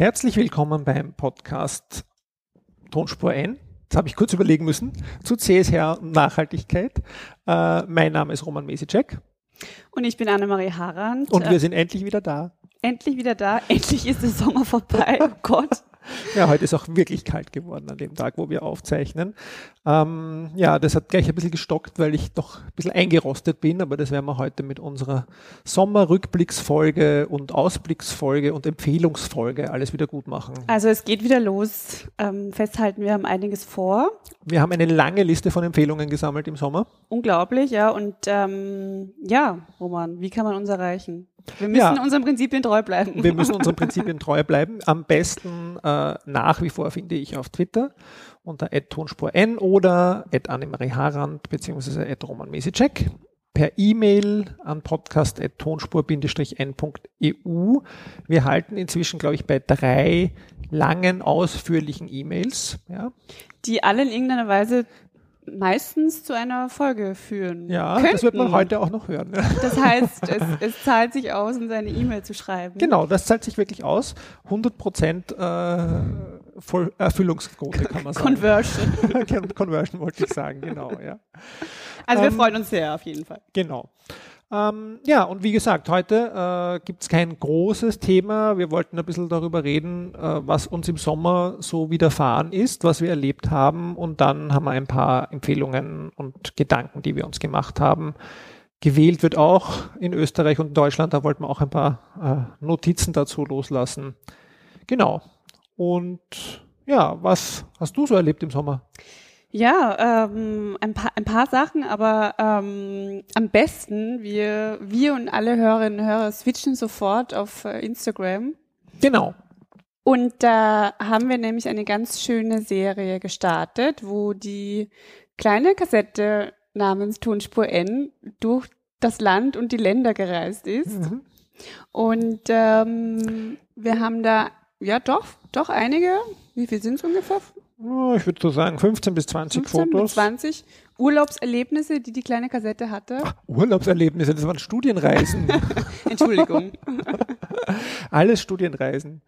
Herzlich willkommen beim Podcast Tonspur N. Jetzt habe ich kurz überlegen müssen zu CSR und Nachhaltigkeit. Äh, mein Name ist Roman Mesicek. Und ich bin Annemarie Harand. Und wir sind endlich wieder da. Endlich wieder da. Endlich ist der Sommer vorbei. Oh Gott. Ja, heute ist auch wirklich kalt geworden an dem Tag, wo wir aufzeichnen. Ähm, ja, das hat gleich ein bisschen gestockt, weil ich doch ein bisschen eingerostet bin, aber das werden wir heute mit unserer Sommerrückblicksfolge und Ausblicksfolge und Empfehlungsfolge alles wieder gut machen. Also es geht wieder los. Ähm, festhalten, wir haben einiges vor. Wir haben eine lange Liste von Empfehlungen gesammelt im Sommer. Unglaublich, ja. Und ähm, ja, Roman, wie kann man uns erreichen? Wir müssen ja, unseren Prinzipien treu bleiben. Wir müssen unseren Prinzipien treu bleiben. Am besten äh, nach wie vor finde ich auf Twitter unter tonspurn oder annemarie harand bzw. roman Mesicek per E-Mail an podcast.tonspur-n.eu. Wir halten inzwischen, glaube ich, bei drei langen, ausführlichen E-Mails. Ja. Die alle in irgendeiner Weise meistens zu einer Folge führen. Ja, könnten. das wird man heute auch noch hören. Das heißt, es, es zahlt sich aus, in seine E-Mail zu schreiben. Genau, das zahlt sich wirklich aus. 100 Prozent äh, Voll Erfüllungsquote kann man sagen. Conversion. Conversion wollte ich sagen, genau, ja. Also wir ähm, freuen uns sehr auf jeden Fall. Genau. Ähm, ja, und wie gesagt, heute äh, gibt es kein großes Thema. Wir wollten ein bisschen darüber reden, äh, was uns im Sommer so widerfahren ist, was wir erlebt haben. Und dann haben wir ein paar Empfehlungen und Gedanken, die wir uns gemacht haben. Gewählt wird auch in Österreich und Deutschland. Da wollten wir auch ein paar äh, Notizen dazu loslassen. Genau. Und ja, was hast du so erlebt im Sommer? Ja, ähm, ein, paar, ein paar Sachen, aber ähm, am besten, wir, wir und alle Hörerinnen und Hörer switchen sofort auf äh, Instagram. Genau. Und da haben wir nämlich eine ganz schöne Serie gestartet, wo die kleine Kassette namens Tonspur N durch das Land und die Länder gereist ist. Mhm. Und ähm, wir haben da, ja doch, doch einige, wie viel sind es ungefähr? Ich würde so sagen 15 bis 20 15 Fotos. Bis 20 Urlaubserlebnisse, die die kleine Kassette hatte. Ach, Urlaubserlebnisse, das waren Studienreisen. Entschuldigung. Alles Studienreisen.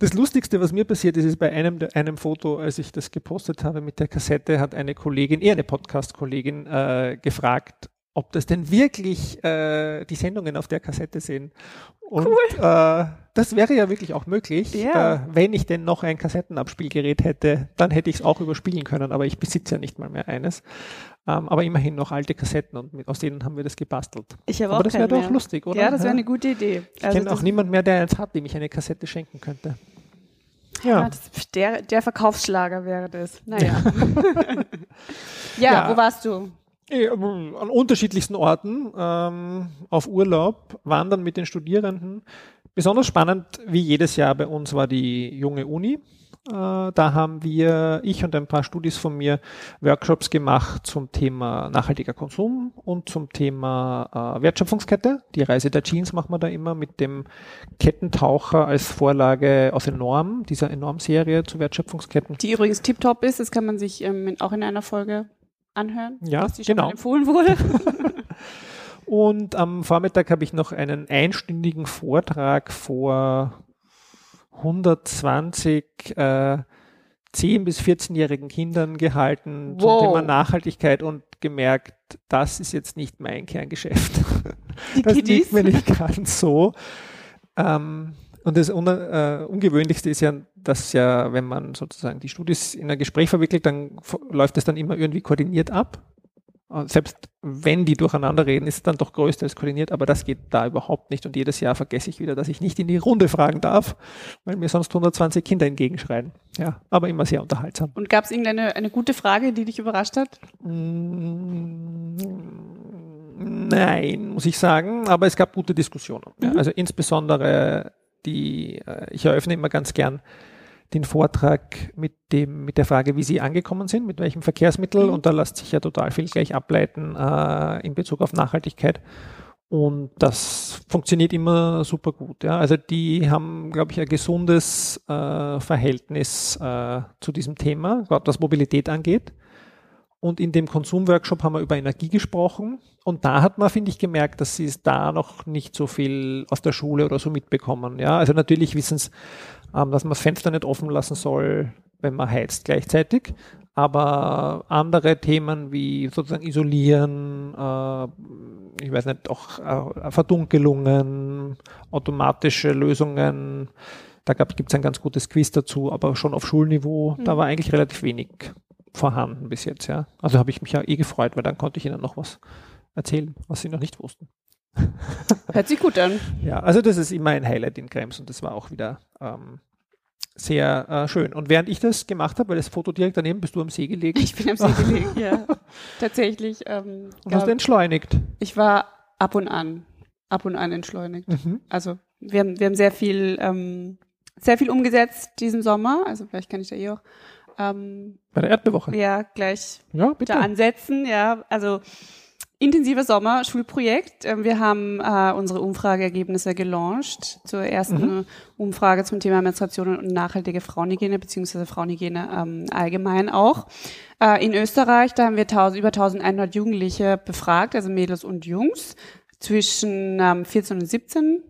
Das Lustigste, was mir passiert ist, ist bei einem, einem Foto, als ich das gepostet habe mit der Kassette, hat eine Kollegin, eher eine Podcast-Kollegin, äh, gefragt, ob das denn wirklich äh, die Sendungen auf der Kassette sind. Und cool. äh, das wäre ja wirklich auch möglich. Ja. Äh, wenn ich denn noch ein Kassettenabspielgerät hätte, dann hätte ich es auch überspielen können, aber ich besitze ja nicht mal mehr eines. Ähm, aber immerhin noch alte Kassetten und mit, aus denen haben wir das gebastelt. Ich habe aber auch das wäre doch lustig, oder? Ja, das wäre eine gute Idee. Ich also kenne auch niemand mehr, der eins hat, dem ich eine Kassette schenken könnte. Ja, ja das, der, der Verkaufsschlager wäre das. Naja. ja, ja, wo warst du? An unterschiedlichsten Orten ähm, auf Urlaub, wandern mit den Studierenden. Besonders spannend, wie jedes Jahr bei uns, war die junge Uni. Äh, da haben wir, ich und ein paar Studis von mir, Workshops gemacht zum Thema nachhaltiger Konsum und zum Thema äh, Wertschöpfungskette. Die Reise der Jeans machen wir da immer mit dem Kettentaucher als Vorlage aus Enorm, dieser Enorm-Serie zu Wertschöpfungsketten. Die übrigens tiptop ist, das kann man sich ähm, auch in einer Folge anhören, ja, dass die schon genau. empfohlen wurde. Und am Vormittag habe ich noch einen einstündigen Vortrag vor 120 äh, 10- bis 14-jährigen Kindern gehalten wow. zum Thema Nachhaltigkeit und gemerkt, das ist jetzt nicht mein Kerngeschäft. Die das Kiddies? liegt mir nicht ganz so. Ähm, und das Un äh, Ungewöhnlichste ist ja, dass ja, wenn man sozusagen die Studis in ein Gespräch verwickelt, dann läuft es dann immer irgendwie koordiniert ab. Selbst wenn die durcheinander reden, ist es dann doch größtenteils koordiniert, aber das geht da überhaupt nicht. Und jedes Jahr vergesse ich wieder, dass ich nicht in die Runde fragen darf, weil mir sonst 120 Kinder entgegenschreien. Ja, aber immer sehr unterhaltsam. Und gab es irgendeine eine gute Frage, die dich überrascht hat? Mm, nein, muss ich sagen, aber es gab gute Diskussionen. Mhm. also insbesondere die, äh, ich eröffne immer ganz gern den Vortrag mit dem, mit der Frage, wie Sie angekommen sind, mit welchem Verkehrsmittel. Mhm. Und da lässt sich ja total viel gleich ableiten äh, in Bezug auf Nachhaltigkeit. Und das funktioniert immer super gut. Ja. Also die haben, glaube ich, ein gesundes äh, Verhältnis äh, zu diesem Thema, gerade was Mobilität angeht. Und in dem Konsumworkshop haben wir über Energie gesprochen. Und da hat man, finde ich, gemerkt, dass sie es da noch nicht so viel aus der Schule oder so mitbekommen. Ja, also natürlich wissen sie, ähm, dass man das Fenster nicht offen lassen soll, wenn man heizt gleichzeitig. Aber andere Themen wie sozusagen Isolieren, äh, ich weiß nicht, auch äh, Verdunkelungen, automatische Lösungen, da gibt es ein ganz gutes Quiz dazu, aber schon auf Schulniveau, mhm. da war eigentlich relativ wenig vorhanden bis jetzt, ja. Also habe ich mich ja eh gefreut, weil dann konnte ich Ihnen noch was erzählen, was Sie noch nicht wussten. Hört sich gut an. Ja, also das ist immer ein Highlight in Krems und das war auch wieder ähm, sehr äh, schön. Und während ich das gemacht habe, weil das Foto direkt daneben, bist du am See gelegen? Ich bin am See gelegen, ja. Tatsächlich. Ähm, und hast du entschleunigt? Ich war ab und an, ab und an entschleunigt. Mhm. Also wir haben, wir haben sehr viel, ähm, sehr viel umgesetzt diesen Sommer. Also vielleicht kann ich da eh auch ähm, bei der Erdbewoche. Ja, gleich ja, bitte. da ansetzen. Ja, also intensiver Sommer, Schulprojekt. Ähm, wir haben äh, unsere Umfrageergebnisse gelauncht zur ersten mhm. Umfrage zum Thema Menstruation und nachhaltige Frauenhygiene beziehungsweise Frauenhygiene ähm, allgemein auch. Äh, in Österreich, da haben wir 1000, über 1100 Jugendliche befragt, also Mädels und Jungs zwischen ähm, 14 und 17.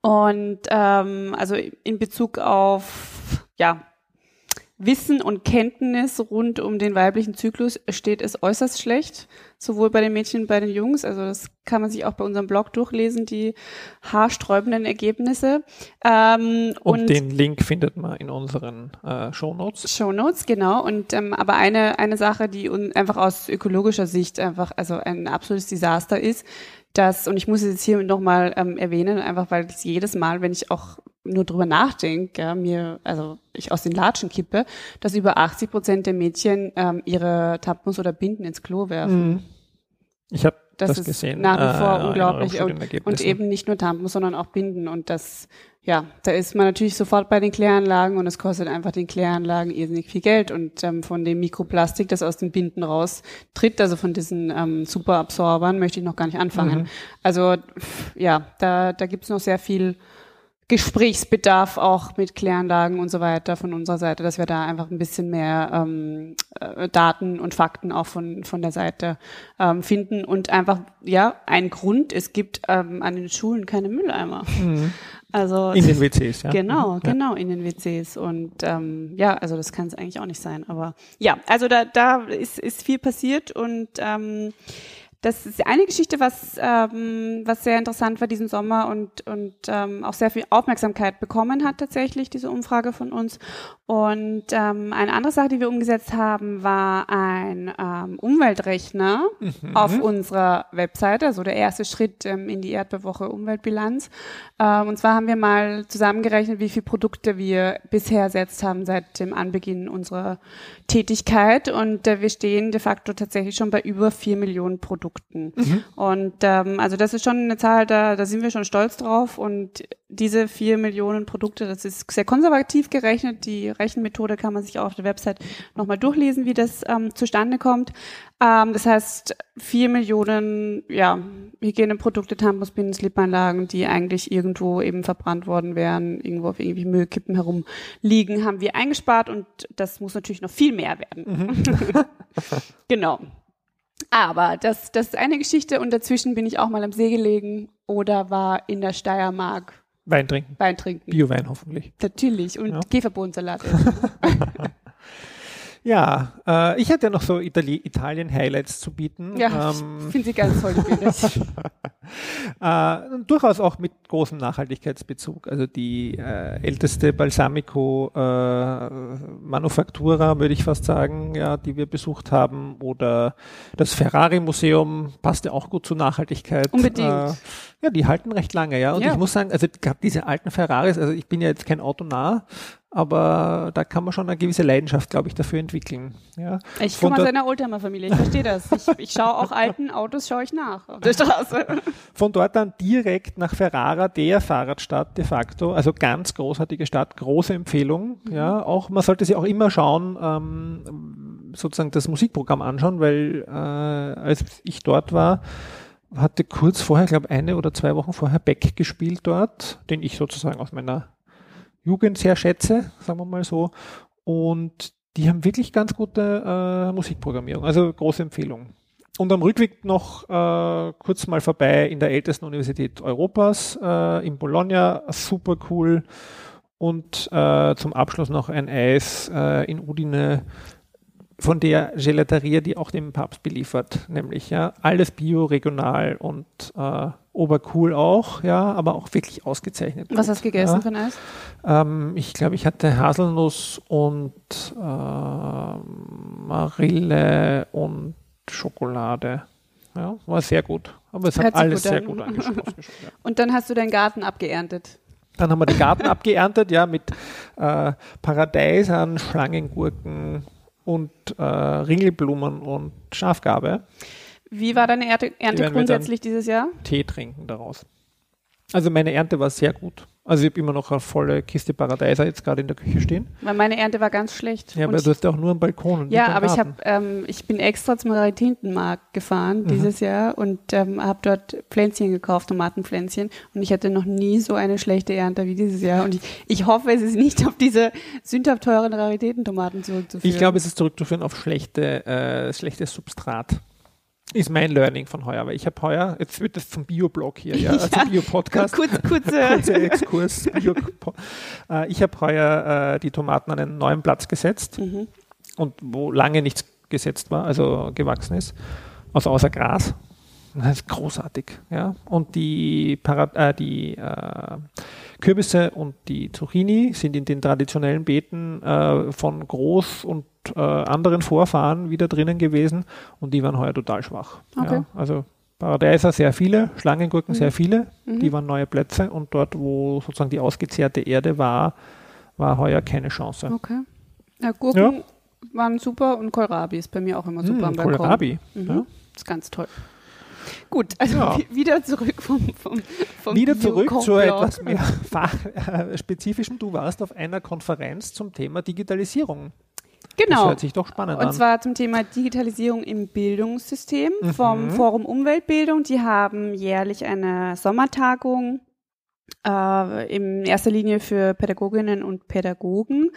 Und ähm, also in Bezug auf ja Wissen und Kenntnis rund um den weiblichen Zyklus steht es äußerst schlecht, sowohl bei den Mädchen wie bei den Jungs. Also das kann man sich auch bei unserem Blog durchlesen, die haarsträubenden Ergebnisse. Ähm, und, und, den Link findet man in unseren äh, Shownotes. Shownotes, genau. Und ähm, aber eine eine Sache, die einfach aus ökologischer Sicht einfach also ein absolutes Desaster ist, dass, und ich muss es jetzt hier nochmal ähm, erwähnen, einfach weil es jedes Mal, wenn ich auch nur drüber nachdenke, ja, mir, also ich aus den Latschen kippe, dass über 80 Prozent der Mädchen ähm, ihre Tampons oder Binden ins Klo werfen. Mhm. Ich habe das, das ist gesehen. nach wie vor äh, unglaublich und, und, eben nicht nur Tampons, sondern auch Binden und das, ja, da ist man natürlich sofort bei den Kläranlagen und es kostet einfach den Kläranlagen irrsinnig viel Geld und ähm, von dem Mikroplastik, das aus den Binden raustritt, also von diesen ähm, Superabsorbern, möchte ich noch gar nicht anfangen. Mhm. Also ja, da, da gibt's noch sehr viel Gesprächsbedarf auch mit Kläranlagen und so weiter von unserer Seite, dass wir da einfach ein bisschen mehr ähm, äh, Daten und Fakten auch von, von der Seite ähm, finden und einfach, ja, ein Grund, es gibt ähm, an den Schulen keine Mülleimer. Mhm. Also in den WCs, ja. Genau, mhm. genau in den WCs und ähm, ja, also das kann es eigentlich auch nicht sein. Aber ja, also da da ist ist viel passiert und ähm, das ist eine Geschichte, was, ähm, was sehr interessant war diesen Sommer und, und ähm, auch sehr viel Aufmerksamkeit bekommen hat tatsächlich, diese Umfrage von uns. Und ähm, eine andere Sache, die wir umgesetzt haben, war ein ähm, Umweltrechner mhm. auf unserer Webseite, also der erste Schritt ähm, in die Erdbewoche Umweltbilanz. Ähm, und zwar haben wir mal zusammengerechnet, wie viele Produkte wir bisher ersetzt haben seit dem Anbeginn unserer Tätigkeit. Und äh, wir stehen de facto tatsächlich schon bei über vier Millionen Produkten. Mhm. Und ähm, also das ist schon eine Zahl, da, da sind wir schon stolz drauf. Und diese vier Millionen Produkte, das ist sehr konservativ gerechnet, die Rechenmethode kann man sich auch auf der Website nochmal durchlesen, wie das ähm, zustande kommt. Ähm, das heißt, vier Millionen ja, Hygieneprodukte, Tampons, Binden, Slipanlagen, die eigentlich irgendwo eben verbrannt worden wären, irgendwo auf irgendwie Müllkippen herumliegen, haben wir eingespart und das muss natürlich noch viel mehr werden. Mhm. genau. Aber das, das ist eine Geschichte und dazwischen bin ich auch mal am See gelegen oder war in der Steiermark Wein trinken. Wein trinken. Bio-Wein hoffentlich. Natürlich. Und ja. Käferbohnensalat. ja, äh, ich hatte ja noch so Itali Italien-Highlights zu bieten. Ja, ähm, ich finde sie ganz toll, äh, durchaus auch mit großem Nachhaltigkeitsbezug. Also die äh, älteste Balsamico äh, würde ich fast sagen, ja, die wir besucht haben. Oder das Ferrari-Museum passte auch gut zur Nachhaltigkeit. Unbedingt. Äh, ja, die halten recht lange, ja. Und ja. ich muss sagen, also gerade diese alten Ferraris, also ich bin ja jetzt kein Autonah, aber da kann man schon eine gewisse Leidenschaft, glaube ich, dafür entwickeln. Ja. Ich komme aus einer Oldtimer-Familie, ich verstehe das. Ich, ich schaue auch alten Autos, schaue ich nach auf der Straße. Von dort dann direkt nach Ferrara, der Fahrradstadt de facto, also ganz großartige Stadt, große Empfehlung. Mhm. Ja, auch man sollte sich auch immer schauen, ähm, sozusagen das Musikprogramm anschauen, weil äh, als ich dort war, hatte kurz vorher, glaube eine oder zwei Wochen vorher Beck gespielt dort, den ich sozusagen aus meiner Jugend sehr schätze, sagen wir mal so. Und die haben wirklich ganz gute äh, Musikprogrammierung, also große Empfehlung. Und am Rückweg noch äh, kurz mal vorbei in der ältesten Universität Europas, äh, in Bologna, super cool. Und äh, zum Abschluss noch ein Eis äh, in Udine von der Gelateria, die auch den Papst beliefert, nämlich ja alles bio, regional und äh, obercool auch, ja, aber auch wirklich ausgezeichnet. Was hast du gegessen ja. für ein Eis? Ähm, ich glaube, ich hatte Haselnuss und äh, Marille und Schokolade. Ja, war sehr gut. Aber es Hört hat alles gut sehr gut angeschaut. Ja. Und dann hast du deinen Garten abgeerntet. Dann haben wir den Garten abgeerntet, ja, mit äh, Paradeisern, Schlangengurken und äh, Ringelblumen und Schafgarbe. Wie war deine Ernte, Ernte grundsätzlich dieses Jahr? Tee trinken daraus. Also meine Ernte war sehr gut. Also ich habe immer noch eine volle Kiste Paradeiser jetzt gerade in der Küche stehen. Weil meine Ernte war ganz schlecht. Ja, aber du hast ja auch nur einen Balkon. und Ja, aber ich Garten. habe, ähm, ich bin extra zum Raritätenmarkt gefahren Mhm. dieses Jahr und ähm, habe dort Pflänzchen gekauft, Tomatenpflänzchen. Und ich hatte noch nie so eine schlechte Ernte wie dieses Jahr. Und ich, ich hoffe, es ist nicht auf diese sündhaft teuren Raritätentomaten zurückzuführen. Ich glaube, es ist zurückzuführen auf schlechte, äh, schlechtes Substrat. Ist mein Learning von heuer. Aber ich habe heuer, jetzt wird das zum Bio-Blog hier, ja, also Ja. Bio-Podcast. kurz, kurze, Kurzer Exkurs. Bio äh, ich habe heuer äh, die Tomaten an einen neuen Platz gesetzt mhm. und wo lange nichts gesetzt war, also gewachsen ist, also außer Gras. Das ist großartig. Ja? Und die, Para äh, die äh, Kürbisse und die Zucchini sind in den traditionellen Beeten äh, von Groß- und äh, anderen Vorfahren wieder drinnen gewesen und die waren heuer total schwach. Okay. Ja? Also Paradeiser sehr viele, Schlangengurken Mhm. sehr viele, Mhm. die waren neue Plätze und dort, wo sozusagen die ausgezehrte Erde war, war heuer keine Chance. Okay. Ja, Gurken waren super und Kohlrabi ist bei mir auch immer super Mm, am Balkon. Kohlrabi. Mhm. Ja. ist ganz toll. Gut, also Ja. wi- wieder zurück vom, vom, vom Wieder zurück zu etwas mehr fachspezifischem. Du warst auf einer Konferenz zum Thema Digitalisierung. Das Genau. hört sich doch spannend Und an. zwar zum Thema Digitalisierung im Bildungssystem vom Mhm. Forum Umweltbildung. Die haben jährlich eine Sommertagung äh, in erster Linie für Pädagoginnen und Pädagogen.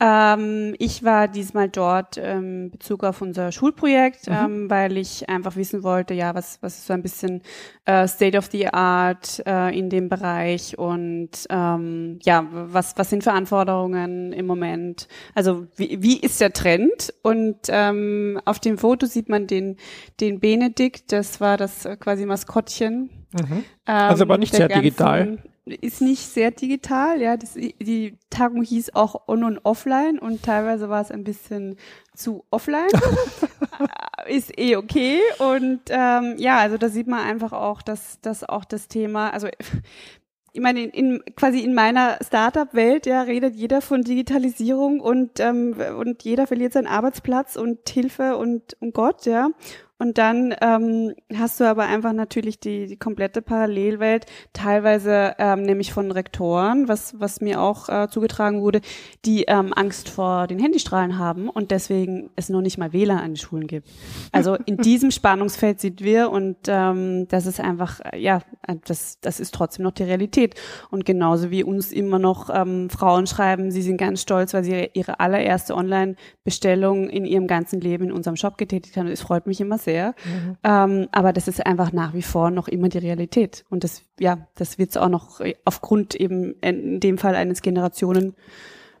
Ähm, ich war diesmal dort ähm, in Bezug auf unser Schulprojekt, Mhm. ähm, weil ich einfach wissen wollte, ja, was, was ist so ein bisschen äh, State of the Art äh, in dem Bereich und ähm, ja, was, was sind für Anforderungen im Moment? Also wie, wie ist der Trend? Und ähm, auf dem Foto sieht man den, den Benedikt, das war das äh, quasi Maskottchen. mhm. Ähm, Also aber nicht sehr ganzen- digital. Ist nicht sehr digital, ja. Das, die Tagung hieß auch on und offline und teilweise war es ein bisschen zu offline. ist eh okay. Und ähm, ja, also da sieht man einfach auch, dass, dass auch das Thema, also ich meine, in, in, quasi in meiner Startup-Welt, ja, redet jeder von Digitalisierung und, ähm, und jeder verliert seinen Arbeitsplatz und Hilfe und, und Gott, ja. Und dann ähm, hast du aber einfach natürlich die, die komplette Parallelwelt, teilweise ähm, nämlich von Rektoren, was, was mir auch äh, zugetragen wurde, die ähm, Angst vor den Handystrahlen haben und deswegen es noch nicht mal WLAN an den Schulen gibt. Also in diesem Spannungsfeld sind wir und ähm, das ist einfach, äh, ja, äh, das, das ist trotzdem noch die Realität. Und genauso wie uns immer noch ähm, Frauen schreiben, sie sind ganz stolz, weil sie ihre, allererste Online-Bestellung in ihrem ganzen Leben in unserem Shop getätigt haben. Das freut mich immer sehr. Mhm. Ähm, aber das ist einfach nach wie vor noch immer die Realität. Und das, ja, das wird es auch noch aufgrund eben in dem Fall eines Generationen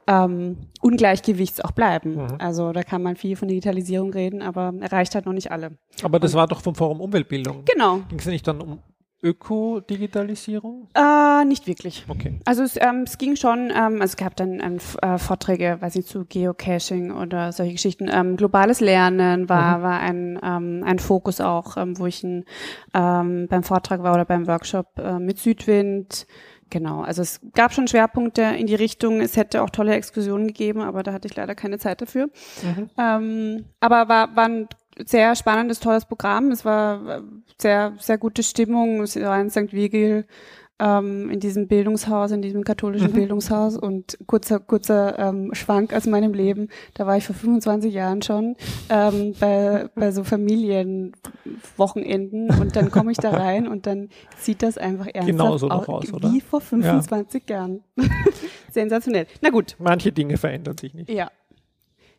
ähm, Ungleichgewichts auch bleiben. Mhm. Also da kann man viel von Digitalisierung reden, aber erreicht halt noch nicht alle. Aber das war doch vom Forum Umweltbildung. Genau. Ging es nicht dann um Ökodigitalisierung? Äh, nicht wirklich. Okay. Also es, ähm, es ging schon, ähm, also es gab dann ähm, äh, Vorträge, weiß nicht, zu Geocaching oder solche Geschichten. Ähm, globales Lernen war, war ein, ähm, ein Fokus auch, ähm, wo ich ein, ähm, beim Vortrag war oder beim Workshop äh, mit Südwind. Genau, also es gab schon Schwerpunkte in die Richtung. Es hätte auch tolle Exkursionen gegeben, aber da hatte ich leider keine Zeit dafür. Mhm. Ähm, aber war, war ein sehr spannendes, tolles Programm. Es war äh, sehr, sehr gute Stimmung. Es war in St. Vigil ähm, in diesem Bildungshaus, in diesem katholischen Mhm. Bildungshaus und kurzer, kurzer ähm, Schwank aus meinem Leben. Da war ich vor 25 Jahren schon ähm, bei, bei so Familienwochenenden und dann komme ich da rein und dann sieht das einfach ernsthaft Genauso noch aus, aus, oder? wie vor 25 Jahren. Sensationell. Na gut, Manche Dinge verändern sich nicht. ja.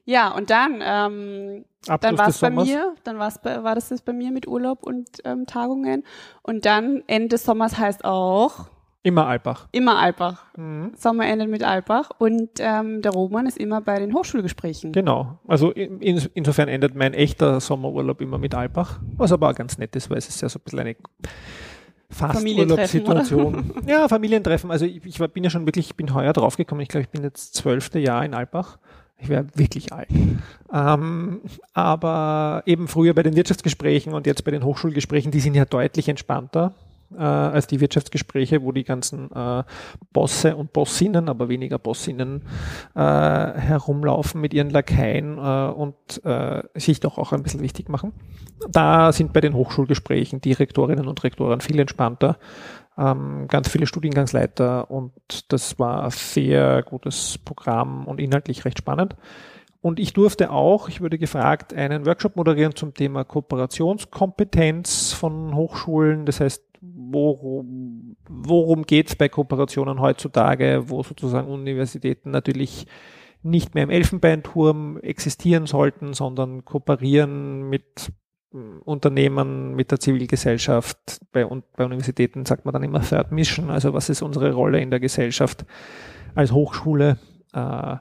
Ja, und dann, ähm, Abschluss dann war es bei mir, dann war's bei, war das das bei mir mit Urlaub und ähm, Tagungen. Und dann Ende des Sommers heißt auch Immer Alpbach. immer Alpbach. Mhm. Sommer endet mit Alpbach. Und ähm, der Roman ist immer bei den Hochschulgesprächen. Genau. Also in, in, insofern endet mein echter Sommerurlaub immer mit Alpbach, was aber auch ganz nett ist, weil es ist ja so ein bisschen eine Familientreffen, Fasturlaubssituation. Ja, Familientreffen. Also ich, ich war, bin ja schon wirklich, ich bin heuer draufgekommen. Ich glaube, ich bin jetzt zwölfte Jahr in Alpbach. Ich wäre wirklich alt. Ähm, aber eben früher bei den Wirtschaftsgesprächen und jetzt bei den Hochschulgesprächen, die sind ja deutlich entspannter äh, als die Wirtschaftsgespräche, wo die ganzen äh, Bosse und Bossinnen, aber weniger Bossinnen, äh, herumlaufen mit ihren Lakaien äh, und äh, sich doch auch ein bisschen wichtig machen. Da sind bei den Hochschulgesprächen die Rektorinnen und Rektoren viel entspannter, ähm, ganz viele Studiengangsleiter und das war ein sehr gutes Programm und inhaltlich recht spannend. Und ich durfte auch, ich wurde gefragt, einen Workshop moderieren zum Thema Kooperationskompetenz von Hochschulen. Das heißt, worum, worum geht es bei Kooperationen heutzutage, wo sozusagen Universitäten natürlich nicht mehr im Elfenbeinturm existieren sollten, sondern kooperieren mit Unternehmen, mit der Zivilgesellschaft. Bei, bei Universitäten sagt man dann immer Third Mission, also was ist unsere Rolle in der Gesellschaft als Hochschule. Äh,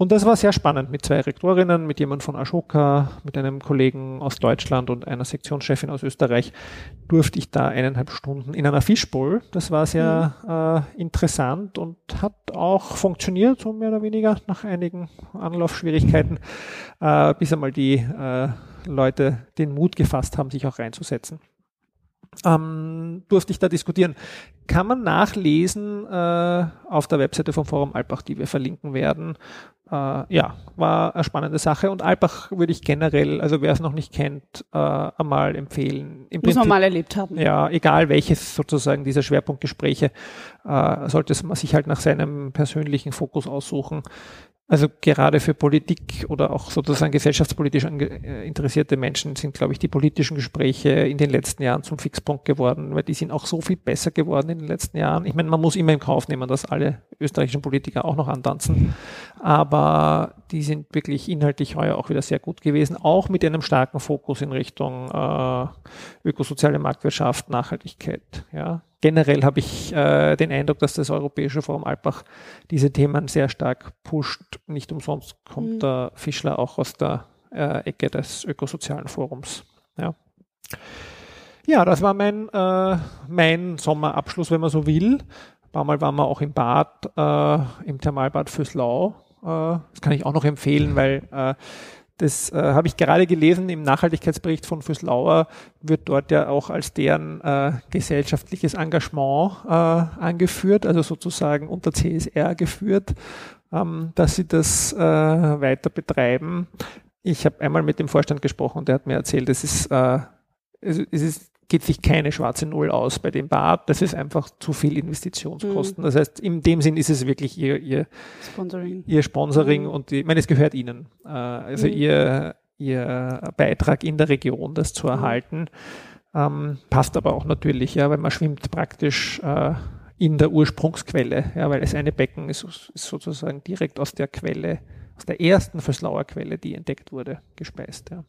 und das war sehr spannend mit zwei Rektorinnen, mit jemand von Ashoka, mit einem Kollegen aus Deutschland und einer Sektionschefin aus Österreich, durfte ich da eineinhalb Stunden in einer Fishbowl. Das war sehr äh, interessant und hat auch funktioniert, so mehr oder weniger, nach einigen Anlaufschwierigkeiten, äh, bis einmal die äh, Leute den Mut gefasst haben, sich auch reinzusetzen. Ähm, durfte ich da diskutieren. Kann man nachlesen äh, auf der Webseite vom Forum Alpbach, die wir verlinken werden. Äh, ja, war eine spannende Sache und Alpbach würde ich generell, also wer es noch nicht kennt, äh, einmal empfehlen. Im Muss man mal erlebt haben. ja, egal welches sozusagen dieser Schwerpunktgespräche, äh, sollte man sich halt nach seinem persönlichen Fokus aussuchen. Also gerade für Politik oder auch sozusagen gesellschaftspolitisch äh, interessierte Menschen sind, glaube ich, die politischen Gespräche in den letzten Jahren zum Fixpunkt geworden, weil die sind auch so viel besser geworden in den letzten Jahren. Ich meine, man muss immer in Kauf nehmen, dass alle österreichischen Politiker auch noch antanzen, aber die sind wirklich inhaltlich heuer auch wieder sehr gut gewesen, auch mit einem starken Fokus in Richtung äh, ökosoziale Marktwirtschaft, Nachhaltigkeit. Ja. Generell habe ich äh, den Eindruck, dass das Europäische Forum Alpbach diese Themen sehr stark pusht. Nicht umsonst kommt Mhm. der Fischler auch aus der äh, Ecke des ökosozialen Forums. Ja, ja das war mein, äh, mein Sommerabschluss, wenn man so will. Ein paar Mal waren wir auch im Bad, äh, im Thermalbad Füßlau. Äh, das kann ich auch noch empfehlen, weil äh, das äh, habe ich gerade gelesen im Nachhaltigkeitsbericht von Füßlauer, wird dort ja auch als deren äh, gesellschaftliches Engagement äh, angeführt, also sozusagen unter CSR geführt, ähm, dass sie das äh, weiter betreiben. Ich habe einmal mit dem Vorstand gesprochen und der hat mir erzählt, es ist, äh, es, es ist, geht sich keine schwarze Null aus bei dem Bad. Das ist einfach zu viel Investitionskosten. Das heißt, in dem Sinn ist es wirklich ihr, ihr Sponsoring. ihr Sponsoring Mhm. und die, ich meine, es gehört ihnen. Äh, also Mhm. ihr, ihr Beitrag in der Region, das zu erhalten, ähm, passt aber auch natürlich, ja, weil man schwimmt praktisch äh, in der Ursprungsquelle, ja, weil das eine Becken ist, ist sozusagen direkt aus der Quelle, aus der ersten Verslauer Quelle, die entdeckt wurde, gespeist. Ja.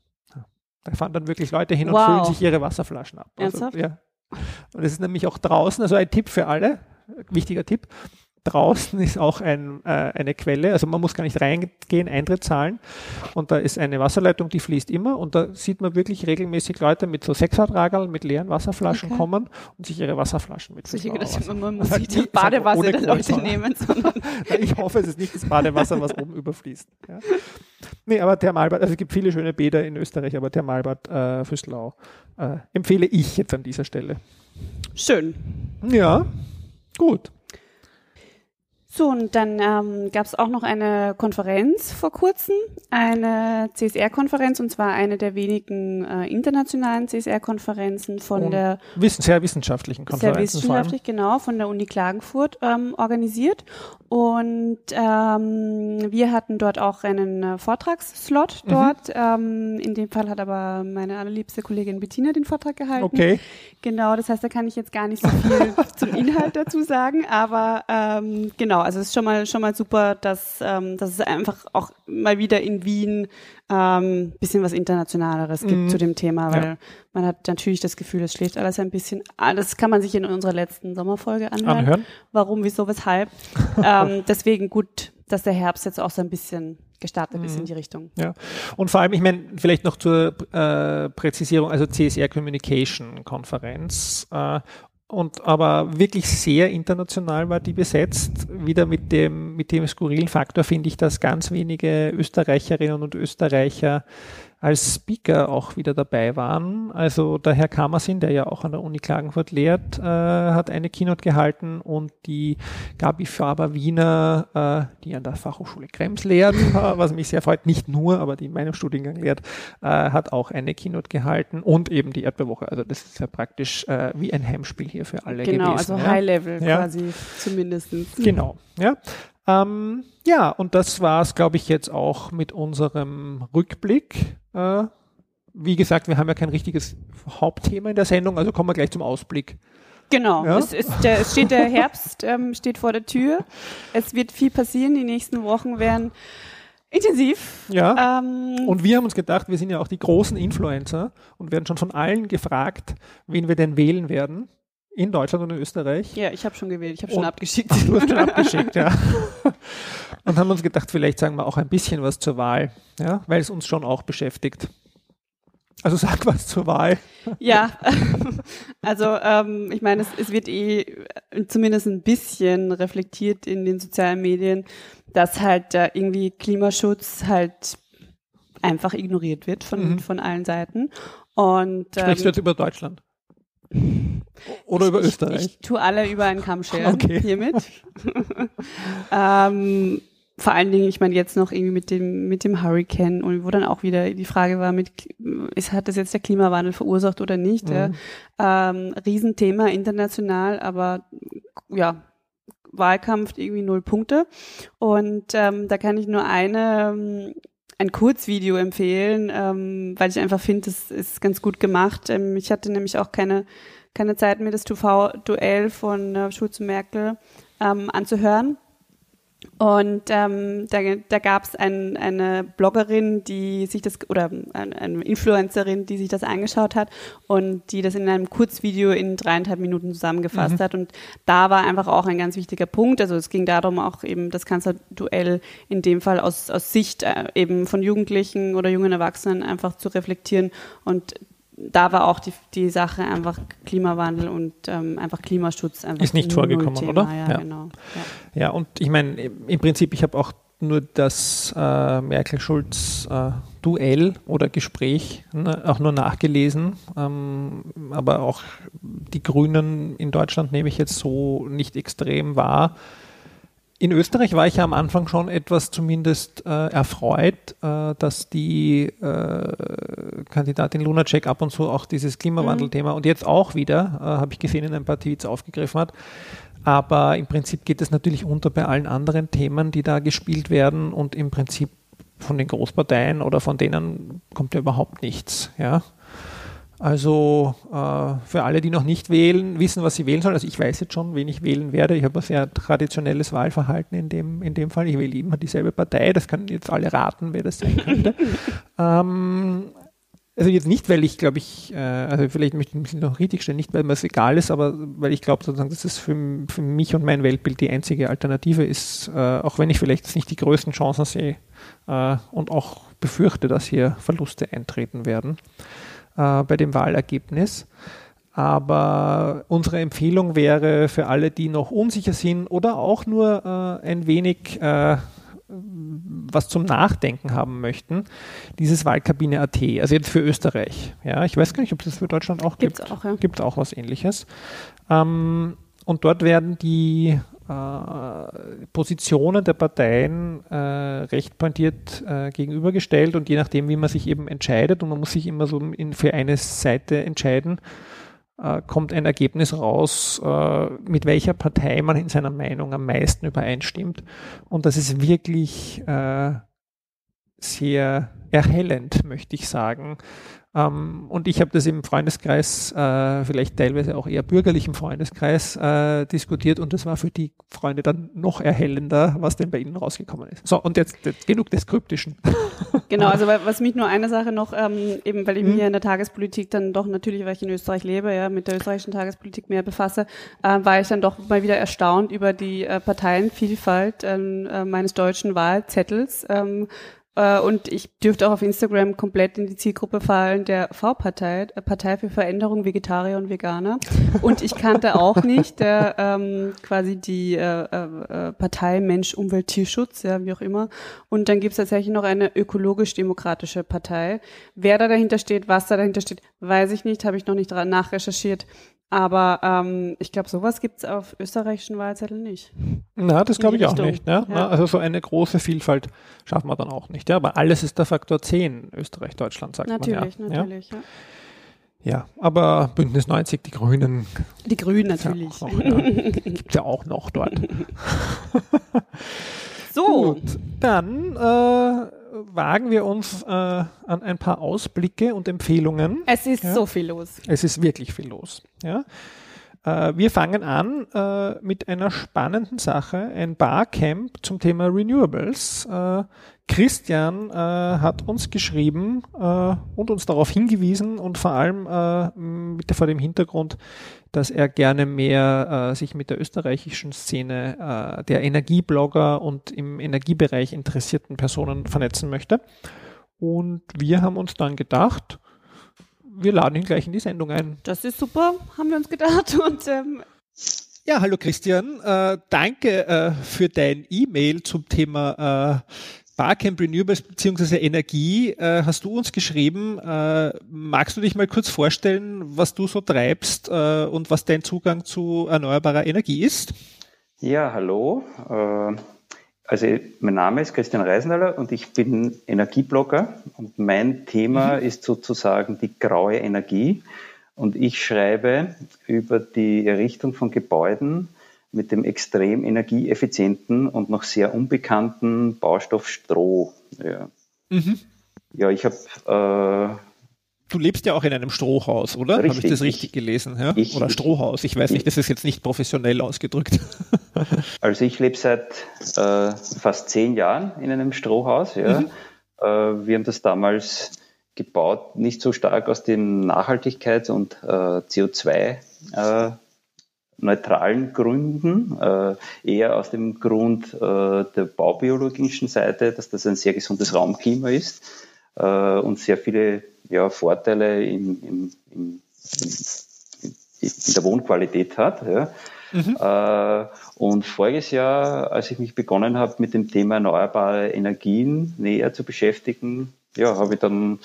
Da fahren dann wirklich Leute hin und Wow. füllen sich ihre Wasserflaschen ab. Also, Ernsthaft? ja. Und es ist nämlich auch draußen, also ein Tipp für alle, wichtiger Tipp, draußen ist auch ein, äh, eine Quelle, also man muss gar nicht reingehen, Eintritt zahlen und da ist eine Wasserleitung, die fließt immer und da sieht man wirklich regelmäßig Leute mit so Sechsertragerl mit leeren Wasserflaschen Okay. kommen und sich ihre Wasserflaschen mit Sicher gedacht, Wasser- man muss nicht das Badewasser der Leute nehmen, sondern Ich hoffe, es ist nicht das Badewasser, was oben überfließt. Ja. Nee, aber Thermalbad, also es gibt viele schöne Bäder in Österreich, aber Thermalbad äh, Füßlau äh, empfehle ich jetzt an dieser Stelle. schön. Ja, gut. So, und dann ähm, gab es auch noch eine Konferenz vor kurzem, eine CSR-Konferenz, und zwar eine der wenigen äh, internationalen CSR-Konferenzen von Und der Wissen, sehr wissenschaftlichen sehr vor allem. wissenschaftlich, genau, von der Uni Klagenfurt ähm, organisiert. Und ähm, wir hatten dort auch einen äh, Vortragsslot Mhm. dort. Ähm, in dem Fall hat aber meine allerliebste Kollegin Bettina den Vortrag gehalten. Okay. Genau, das heißt, da kann ich jetzt gar nicht so viel zum Inhalt dazu sagen, aber ähm, genau, genau, also es ist schon mal schon mal super, dass, ähm, dass es einfach auch mal wieder in Wien ähm, bisschen was Internationaleres gibt Mhm. zu dem Thema, weil Ja. man hat natürlich das Gefühl, es schläft alles ein bisschen. Ah, Das kann man sich in unserer letzten Sommerfolge anhören. Anhören. Warum, wieso, weshalb. ähm, deswegen gut, dass der Herbst jetzt auch so ein bisschen gestartet ist Mhm. in die Richtung. Ja, und vor allem, ich meine, vielleicht noch zur äh, Präzisierung, also CSR Communication Konferenz. Äh, und aber wirklich sehr international war die besetzt. Wieder mit dem, mit dem skurrilen Faktor finde ich, dass ganz wenige Österreicherinnen und Österreicher als Speaker auch wieder dabei waren. Also der Herr Kamersin, der ja auch an der Uni Klagenfurt lehrt, äh, hat eine Keynote gehalten und die Gabi Faber-Wiener, äh, die an der Fachhochschule Krems lehrt, was mich sehr freut, nicht nur, aber die in meinem Studiengang lehrt, äh, hat auch eine Keynote gehalten und eben die Erdbeerwoche. Also das ist ja praktisch äh, wie ein Heimspiel hier für alle Genau, gewesen. also ja. High Level Ja. quasi zumindestens. Genau, ja. Ähm, ja, und das war es, glaube ich, jetzt auch mit unserem Rückblick. Äh, wie gesagt, wir haben ja kein richtiges Hauptthema in der Sendung, also kommen wir gleich zum Ausblick. Genau, Ja. es, ist der, es steht der Herbst, ähm, steht vor der Tür. Es wird viel passieren. Die nächsten Wochen werden intensiv. Ja. Ähm, Und wir haben uns gedacht, wir sind ja auch die großen Influencer und werden schon von allen gefragt, wen wir denn wählen werden. In Deutschland und in Österreich. ja, ich habe schon gewählt, ich habe schon abgeschickt. Du hast schon abgeschickt, ja. Und haben uns gedacht, vielleicht sagen wir auch ein bisschen was zur Wahl, ja, weil es uns schon auch beschäftigt. Also sag was zur Wahl. Ja, also ähm, ich meine, es, es wird eh zumindest ein bisschen reflektiert in den sozialen Medien, dass halt äh, irgendwie Klimaschutz halt einfach ignoriert wird von, Mhm. von allen Seiten. Und Sprichst du ähm, jetzt über Deutschland? Oder über ich, Österreich? Ich, tue alle über einen Kamm scheren Okay. hiermit. ähm, vor allen Dingen, ich meine jetzt noch irgendwie mit dem mit dem Hurricane und wo dann auch wieder die Frage war, mit ist hat das jetzt der Klimawandel verursacht oder nicht? Ja? Mhm. Ähm, Riesenthema international, aber ja Wahlkampf irgendwie null Punkte und ähm, da kann ich nur eine ähm, ein Kurzvideo empfehlen, ähm, weil ich einfach finde, das ist ganz gut gemacht. Ähm, ich hatte nämlich auch keine keine Zeit, mir das TV-Duell von äh, Schulz und Merkel ähm, anzuhören. Und ähm, da, da gab es ein, eine Bloggerin, die sich das, oder ein, eine Influencerin, die sich das angeschaut hat und die das in einem Kurzvideo in dreieinhalb Minuten zusammengefasst Mhm. hat. Und da war einfach auch ein ganz wichtiger Punkt. Also es ging darum, auch eben das Kanzlerduell in dem Fall aus, aus Sicht äh, eben von Jugendlichen oder jungen Erwachsenen einfach zu reflektieren. Und da war auch die, die Sache einfach Klimawandel und ähm, einfach Klimaschutz einfach Ist nicht vorgekommen, Thema. oder? Ja, Ja. genau. Ja. Ja, und ich meine, im Prinzip, ich habe auch nur das äh, Merkel-Schulz-Duell oder Gespräch ne, auch nur nachgelesen. Ähm, aber auch die Grünen in Deutschland nehme ich jetzt so nicht extrem wahr. In Österreich war ich ja am Anfang schon etwas zumindest äh, erfreut, äh, dass die äh, Kandidatin Lunacek ab und zu auch dieses Klimawandelthema und jetzt auch wieder, äh, habe ich gesehen, in ein paar Tweets aufgegriffen hat. Aber im Prinzip geht es natürlich unter bei allen anderen Themen, die da gespielt werden und im Prinzip von den Großparteien oder von denen kommt ja überhaupt nichts. Ja. Also äh, für alle, die noch nicht wählen, wissen, was sie wählen sollen. Also ich weiß jetzt schon, wen ich wählen werde. Ich habe ein sehr traditionelles Wahlverhalten in dem, in dem Fall. Ich wähle immer dieselbe Partei. Das können jetzt alle raten, wer das sein könnte. ähm, also jetzt nicht, weil ich glaube ich, äh, also vielleicht möchte ich mich noch richtig stellen, nicht weil mir es egal ist, aber weil ich glaube sozusagen, dass es für, für mich und mein Weltbild die einzige Alternative ist, äh, auch wenn ich vielleicht jetzt nicht die größten Chancen sehe äh, und auch befürchte, dass hier Verluste eintreten werden äh, bei dem Wahlergebnis. Aber unsere Empfehlung wäre für alle, die noch unsicher sind oder auch nur äh, ein wenig äh, was zum Nachdenken haben möchten, dieses Wahlkabine.at, also jetzt für Österreich. Ja, ich weiß gar nicht, ob es das für Deutschland auch Gibt's gibt. auch, ja. Gibt auch was ähnliches. Ähm, und dort werden die Positionen der Parteien äh, recht pointiert äh, gegenübergestellt und je nachdem, wie man sich eben entscheidet, und man muss sich immer so in, für eine Seite entscheiden, äh, kommt ein Ergebnis raus, äh, mit welcher Partei man in seiner Meinung am meisten übereinstimmt. Und das ist wirklich äh, sehr erhellend, möchte ich sagen. Ähm, und ich habe das im Freundeskreis, äh, vielleicht teilweise auch eher bürgerlichen Freundeskreis, äh, diskutiert und das war für die Freunde dann noch erhellender, was denn bei ihnen rausgekommen ist. So, und jetzt, jetzt genug des Kryptischen. Genau, also was mich nur eine Sache noch, ähm, eben weil ich mich mhm. in der Tagespolitik dann doch natürlich, weil ich in Österreich lebe, ja, mit der österreichischen Tagespolitik mehr befasse, äh, war ich dann doch mal wieder erstaunt über die äh, Parteienvielfalt ähm, äh, meines deutschen Wahlzettels. Ähm, äh, und ich dürfte auch auf Instagram komplett in die Zielgruppe fallen der V-Partei, äh, Partei für Veränderung Vegetarier und Veganer. Und ich kannte auch nicht der ähm, quasi die äh, äh, Partei Mensch, Umwelt, Tierschutz, ja, wie auch immer. Und dann gibt es tatsächlich noch eine ökologisch-demokratische Partei. Wer da dahinter steht, was da dahinter steht, weiß ich nicht, habe ich noch nicht nachrecherchiert. Aber ähm, ich glaube, sowas gibt's auf österreichischen Wahlzetteln nicht. Na, das glaube ich Richtung. auch nicht. Ne? Ja. Also so eine große Vielfalt schaffen wir dann auch nicht. Ja? Aber alles ist der Faktor 10, Österreich, Deutschland, sagt natürlich, man ja. Natürlich, ja. Ja, aber Bündnis 90, die Grünen. Die Grünen natürlich. Ja. Gibt ja auch noch dort. so. Gut, dann äh, wagen wir uns äh, an ein paar Ausblicke und Empfehlungen. Es ist ja. so viel los. Es ist wirklich viel los. Ja. Äh, wir fangen an äh, mit einer spannenden Sache, ein Barcamp zum Thema Renewables. Äh, Christian äh, hat uns geschrieben äh, und uns darauf hingewiesen und vor allem äh, mit, vor dem Hintergrund, dass er gerne mehr sich mit der österreichischen Szene der Energieblogger und im Energiebereich interessierten Personen vernetzen möchte. Und wir haben uns dann gedacht, wir laden ihn gleich in die Sendung ein. Das ist super, haben wir uns gedacht. Und ähm ja, hallo Christian, äh, danke äh, für dein E-Mail zum Thema äh, Barcamp Renewables bzw. Energie äh, hast du uns geschrieben. Äh, magst du dich mal kurz vorstellen, was du so treibst äh, und was dein Zugang zu erneuerbarer Energie ist? Ja, hallo. Also mein Name ist Christian Reisenaller und ich bin Energieblogger und mein Thema mhm. ist sozusagen die graue Energie und ich schreibe über die Errichtung von Gebäuden, mit dem extrem energieeffizienten und noch sehr unbekannten Baustoff Stroh. Ja, mhm. ja ich habe. Äh, du lebst ja auch in einem Strohhaus, oder? Habe ich das richtig gelesen? Ja? Ich, oder Strohhaus, ich weiß nicht, das ist jetzt nicht professionell ausgedrückt. also ich lebe seit äh, fast zehn Jahren in einem Strohhaus. Ja. Mhm. Äh, wir haben das damals gebaut, nicht so stark aus dem Nachhaltigkeits- und äh, CO2 äh, neutralen Gründen, äh, eher aus dem Grund äh, der baubiologischen Seite, dass das ein sehr gesundes Raumklima ist und sehr viele ja, Vorteile in, in, in, in, der Wohnqualität hat. Ja. Mhm. Äh, und voriges Jahr, als ich mich begonnen habe, mit dem Thema erneuerbare Energien näher zu beschäftigen, ja, habe ich dann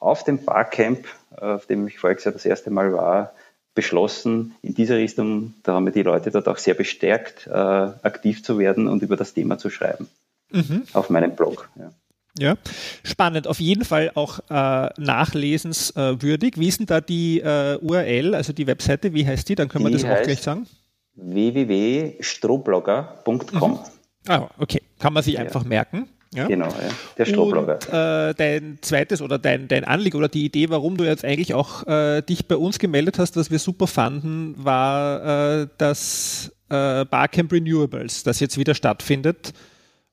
auf dem Barcamp, auf dem ich voriges Jahr das erste Mal war, beschlossen, in dieser Richtung, da haben wir die Leute dort auch sehr bestärkt, äh, aktiv zu werden und über das Thema zu schreiben. Mhm. Auf meinem Blog. Ja. Ja, spannend. Auf jeden Fall auch äh, nachlesenswürdig. Wie ist denn da die äh, URL, also die Webseite, wie heißt die? Dann können die wir das auch gleich sagen. www.strohblogger.com. Mhm. Ah, okay. Kann man sich ja. einfach merken. Ja? Genau, ja. der Strohblogger. Und, äh, dein zweites oder dein, dein Anliegen oder die Idee, warum du jetzt eigentlich auch äh, dich bei uns gemeldet hast, was wir super fanden, war äh, das äh, Barcamp Renewables, das jetzt wieder stattfindet,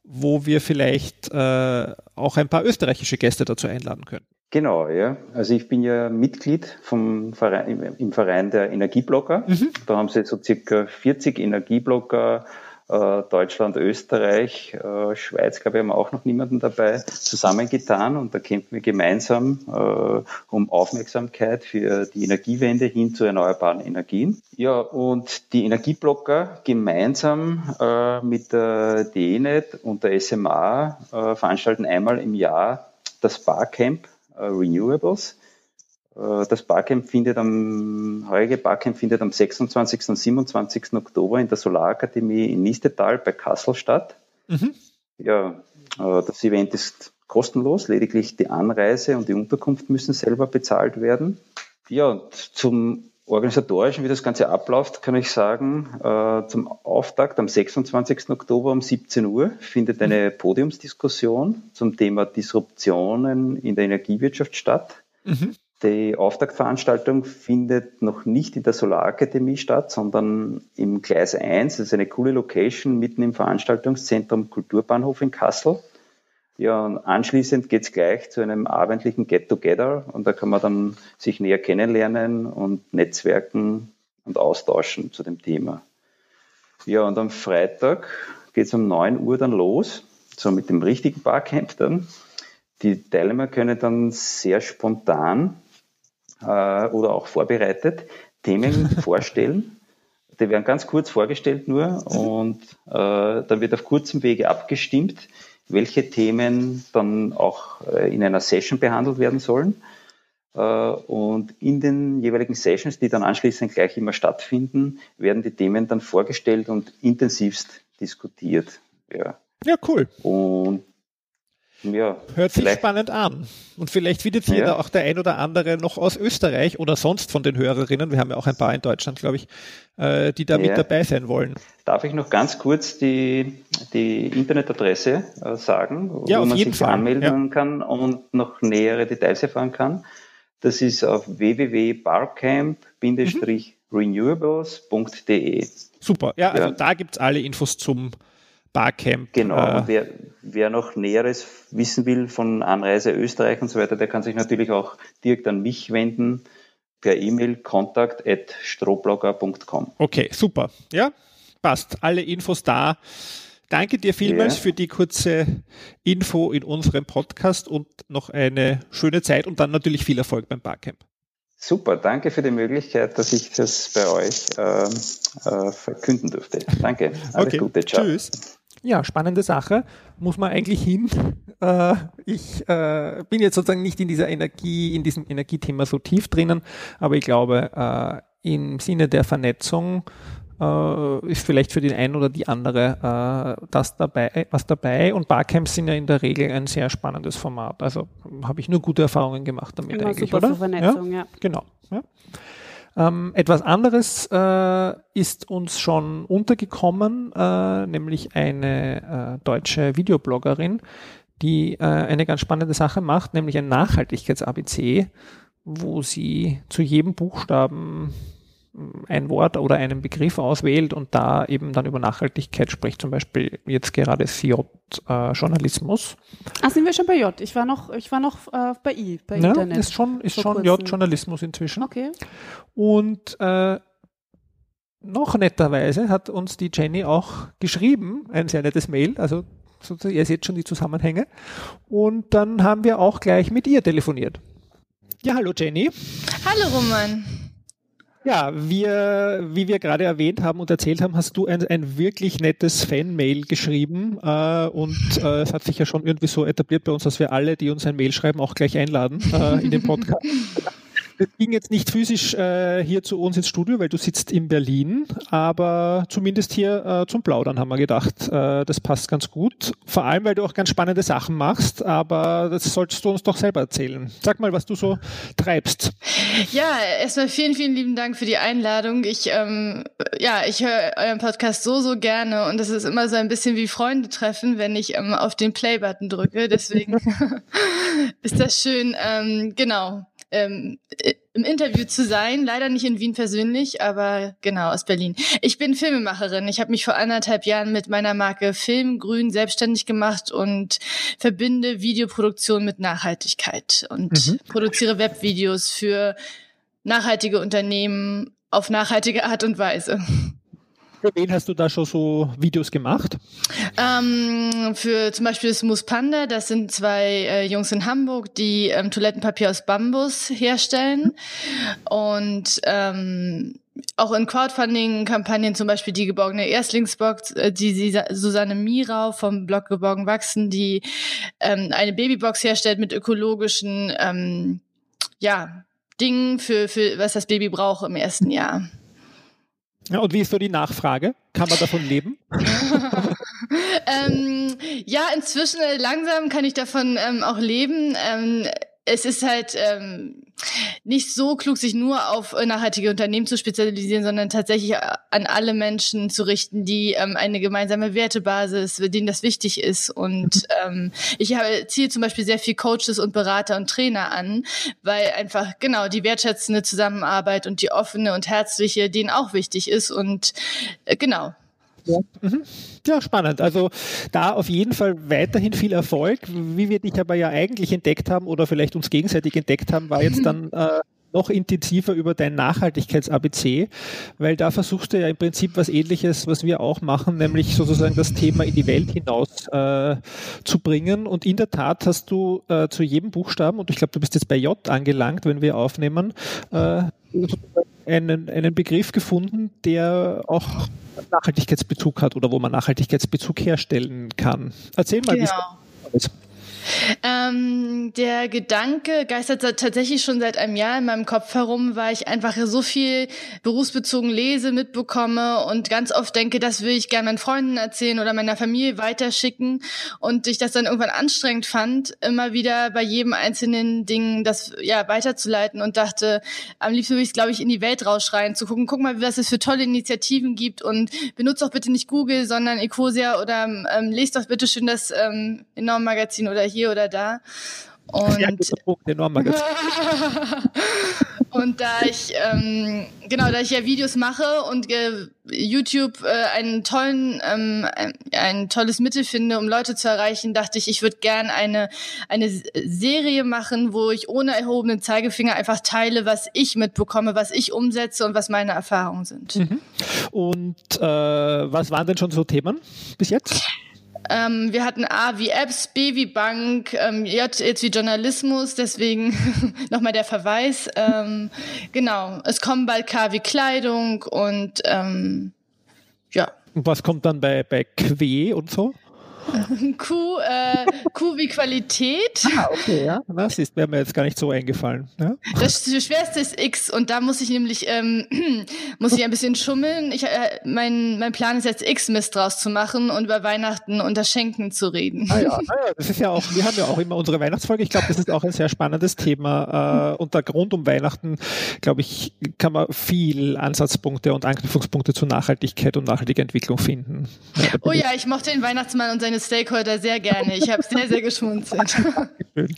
wo wir vielleicht äh, auch ein paar österreichische Gäste dazu einladen können. Genau, ja. Also ich bin ja Mitglied vom Verein, im Verein der Energieblogger. Mhm. Da haben sie so circa 40 Energieblogger äh, Deutschland, Österreich, äh, Schweiz, glaube ich, haben auch noch niemanden dabei, zusammengetan und da kämpfen wir gemeinsam äh, um Aufmerksamkeit für die Energiewende hin zu erneuerbaren Energien. Ja, und die Energieblocker gemeinsam äh, mit der DENET und der SMA äh, veranstalten einmal im Jahr das Barcamp äh, Renewables äh, das Barcamp findet am, heurige Barcamp findet am 26. und 27. Oktober in der Solarakademie in Niestetal bei Kassel statt. Mhm. Ja, äh, das Event ist kostenlos, lediglich die Anreise und die Unterkunft müssen selber bezahlt werden. Ja, und zum organisatorischen, wie das Ganze abläuft, kann ich sagen, äh, zum Auftakt am 26. Oktober um 17 Uhr findet eine Podiumsdiskussion zum Thema Disruptionen in der Energiewirtschaft statt. Mhm. Die Auftaktveranstaltung findet noch nicht in der Solarakademie statt, sondern im Gleis 1. Das ist eine coole Location mitten im Veranstaltungszentrum Kulturbahnhof in Kassel. Ja, und anschließend geht's gleich zu einem abendlichen Get-Together und da kann man dann sich näher kennenlernen und netzwerken und austauschen zu dem Thema. Ja, und am Freitag geht's um 9 Uhr dann los, so mit dem richtigen Barcamp dann. Die Teilnehmer können dann sehr spontan äh, oder auch vorbereitet Themen vorstellen. Die werden ganz kurz vorgestellt nur und äh, dann wird auf kurzem Wege abgestimmt, welche Themen dann auch äh, in einer Session behandelt werden sollen. Äh, und in den jeweiligen Sessions, die dann anschließend gleich immer stattfinden, werden die Themen dann vorgestellt und intensivst diskutiert. Ja, ja cool. Und ja, Hört sich spannend an. Und vielleicht jetzt hier ja. auch der ein oder andere noch aus Österreich oder sonst von den Hörerinnen, wir haben ja auch ein paar in Deutschland, glaube ich, äh, die da ja. mit dabei sein wollen. Darf ich noch ganz kurz die, die Internetadresse äh, sagen, ja, wo man sich Fall. anmelden kann und noch nähere Details erfahren kann? Das ist auf www.barcamp-renewables.de. Super, ja, also da gibt es alle Infos zum Barcamp. Genau, äh, und wer, wer noch Näheres wissen will von Anreise Österreich und so weiter, der kann sich natürlich auch direkt an mich wenden per E-Mail kontakt.strohblogger.com. Okay, super. Ja, passt. Alle Infos da. Danke dir vielmals ja. für die kurze Info in unserem Podcast und noch eine schöne Zeit und dann natürlich viel Erfolg beim Barcamp. Super, danke für die Möglichkeit, dass ich das bei euch äh, äh, verkünden durfte. Danke, alles okay. Gute, ciao. Tschüss. Ja, spannende Sache. Muss man eigentlich hin. Äh, ich äh, bin jetzt sozusagen nicht in dieser Energie, in diesem Energiethema so tief drinnen, aber ich glaube, äh, im Sinne der Vernetzung äh, ist vielleicht für den einen oder die andere äh, das dabei, was dabei. Und Barcamps sind ja in der Regel ein sehr spannendes Format. Also habe ich nur gute Erfahrungen gemacht damit Immer eigentlich, oder? Vernetzung, ja. ja. Genau. Ja. Ähm, etwas anderes äh, ist uns schon untergekommen, äh, nämlich eine äh, deutsche Videobloggerin, die äh, eine ganz spannende Sache macht, nämlich ein Nachhaltigkeits-ABC, wo sie zu jedem Buchstaben ein Wort oder einen Begriff auswählt und da eben dann über Nachhaltigkeit spricht, zum Beispiel jetzt gerade CJ äh, Journalismus. Ach, sind wir schon bei J? Ich war noch, ich war noch äh, bei I, bei ja, Internet. Ist schon, ist schon J Journalismus inzwischen. Okay. Und äh, noch netterweise hat uns die Jenny auch geschrieben, ein sehr nettes Mail, also sozusagen, ihr seht schon die Zusammenhänge. Und dann haben wir auch gleich mit ihr telefoniert. Ja, hallo Jenny. Hallo Roman. Ja, wir, wie wir gerade erwähnt haben und erzählt haben, hast du ein, ein wirklich nettes Fan-Mail geschrieben äh, und äh, es hat sich ja schon irgendwie so etabliert bei uns, dass wir alle, die uns ein Mail schreiben, auch gleich einladen äh, in den Podcast. Das ging jetzt nicht physisch äh, hier zu uns ins Studio, weil du sitzt in Berlin, aber zumindest hier äh, zum Plaudern haben wir gedacht, äh, das passt ganz gut. Vor allem, weil du auch ganz spannende Sachen machst, aber das solltest du uns doch selber erzählen. Sag mal, was du so treibst. Ja, erstmal vielen, vielen lieben Dank für die Einladung. Ich, ähm, ja, ich höre euren Podcast so, so gerne und es ist immer so ein bisschen wie Freunde treffen, wenn ich ähm, auf den Play-Button drücke. Deswegen ist das schön. Ähm, genau ähm, im Interview zu sein. Leider nicht in Wien persönlich, aber genau aus Berlin. Ich bin Filmemacherin. Ich habe mich vor anderthalb Jahren mit meiner Marke Filmgrün selbstständig gemacht und verbinde Videoproduktion mit Nachhaltigkeit und mhm. produziere Webvideos für nachhaltige Unternehmen auf nachhaltige Art und Weise. Für wen hast du da schon so Videos gemacht? Ähm, für zum Beispiel Smooth Panda, das sind zwei äh, Jungs in Hamburg, die ähm, Toilettenpapier aus Bambus herstellen. Und ähm, auch in Crowdfunding-Kampagnen, zum Beispiel die geborgene Erstlingsbox, äh, die Susanne Mirau vom Blog Geborgen Wachsen, die ähm, eine Babybox herstellt mit ökologischen ähm, ja, Dingen für, für was das Baby braucht im ersten Jahr. Ja, und wie ist so die Nachfrage? Kann man davon leben? ähm, ja, inzwischen äh, langsam kann ich davon ähm, auch leben. Ähm, es ist halt, ähm, nicht so klug, sich nur auf nachhaltige Unternehmen zu spezialisieren, sondern tatsächlich an alle Menschen zu richten, die ähm, eine gemeinsame Wertebasis, denen das wichtig ist. Und ähm, ich habe, ziehe zum Beispiel sehr viel Coaches und Berater und Trainer an, weil einfach genau die wertschätzende Zusammenarbeit und die offene und herzliche denen auch wichtig ist. Und äh, genau. Ja. Mhm. ja, spannend. Also da auf jeden Fall weiterhin viel Erfolg. Wie wir dich aber ja eigentlich entdeckt haben oder vielleicht uns gegenseitig entdeckt haben, war jetzt dann äh, noch intensiver über dein Nachhaltigkeits-ABC, weil da versuchst du ja im Prinzip was ähnliches, was wir auch machen, nämlich sozusagen das Thema in die Welt hinaus äh, zu bringen. Und in der Tat hast du äh, zu jedem Buchstaben, und ich glaube, du bist jetzt bei J angelangt, wenn wir aufnehmen, äh, einen, einen Begriff gefunden, der auch Nachhaltigkeitsbezug hat oder wo man Nachhaltigkeitsbezug herstellen kann. Erzähl mal, genau. wie es ähm, der Gedanke geistert tatsächlich schon seit einem Jahr in meinem Kopf herum, weil ich einfach so viel berufsbezogen lese, mitbekomme und ganz oft denke, das will ich gerne meinen Freunden erzählen oder meiner Familie weiterschicken. Und ich das dann irgendwann anstrengend fand, immer wieder bei jedem einzelnen Ding das ja weiterzuleiten und dachte, am liebsten würde ich es, glaube ich, in die Welt rausschreien, zu gucken, guck mal, was es für tolle Initiativen gibt und benutzt doch bitte nicht Google, sondern Ecosia oder ähm, lest doch bitte schön das ähm, Enorm Magazin oder hier oder da. Und, ja, und da ich ähm, genau, da ich ja Videos mache und äh, YouTube äh, einen tollen, ähm, ein, ein, tolles Mittel finde, um Leute zu erreichen, dachte ich, ich würde gern eine eine Serie machen, wo ich ohne erhobenen Zeigefinger einfach teile, was ich mitbekomme, was ich umsetze und was meine Erfahrungen sind. Mhm. Und äh, was waren denn schon so Themen bis jetzt? Ähm, wir hatten A wie Apps, B wie Bank, ähm, J jetzt wie Journalismus, deswegen nochmal der Verweis. Ähm, genau, es kommen bald K wie Kleidung und ähm, ja. Und was kommt dann bei, bei Que und so? Q, äh, Q wie Qualität. Ah, okay, ja. Das ist wäre mir jetzt gar nicht so eingefallen. Ja? Das Schwerste ist X und da muss ich nämlich ähm, muss ich ein bisschen schummeln. Ich, äh, mein, mein Plan ist jetzt X-Mist draus zu machen und über Weihnachten und das Schenken zu reden. Ah ja, ah ja, das ist ja auch, wir haben ja auch immer unsere Weihnachtsfolge. Ich glaube, das ist auch ein sehr spannendes Thema. Äh, und da rund um Weihnachten, glaube ich, kann man viel Ansatzpunkte und Anknüpfungspunkte zur Nachhaltigkeit und nachhaltiger Entwicklung finden. Ja, oh ja, ich mochte den Weihnachtsmann und seine meine Stakeholder sehr gerne. Ich habe sehr, sehr geschmunzelt. Schön.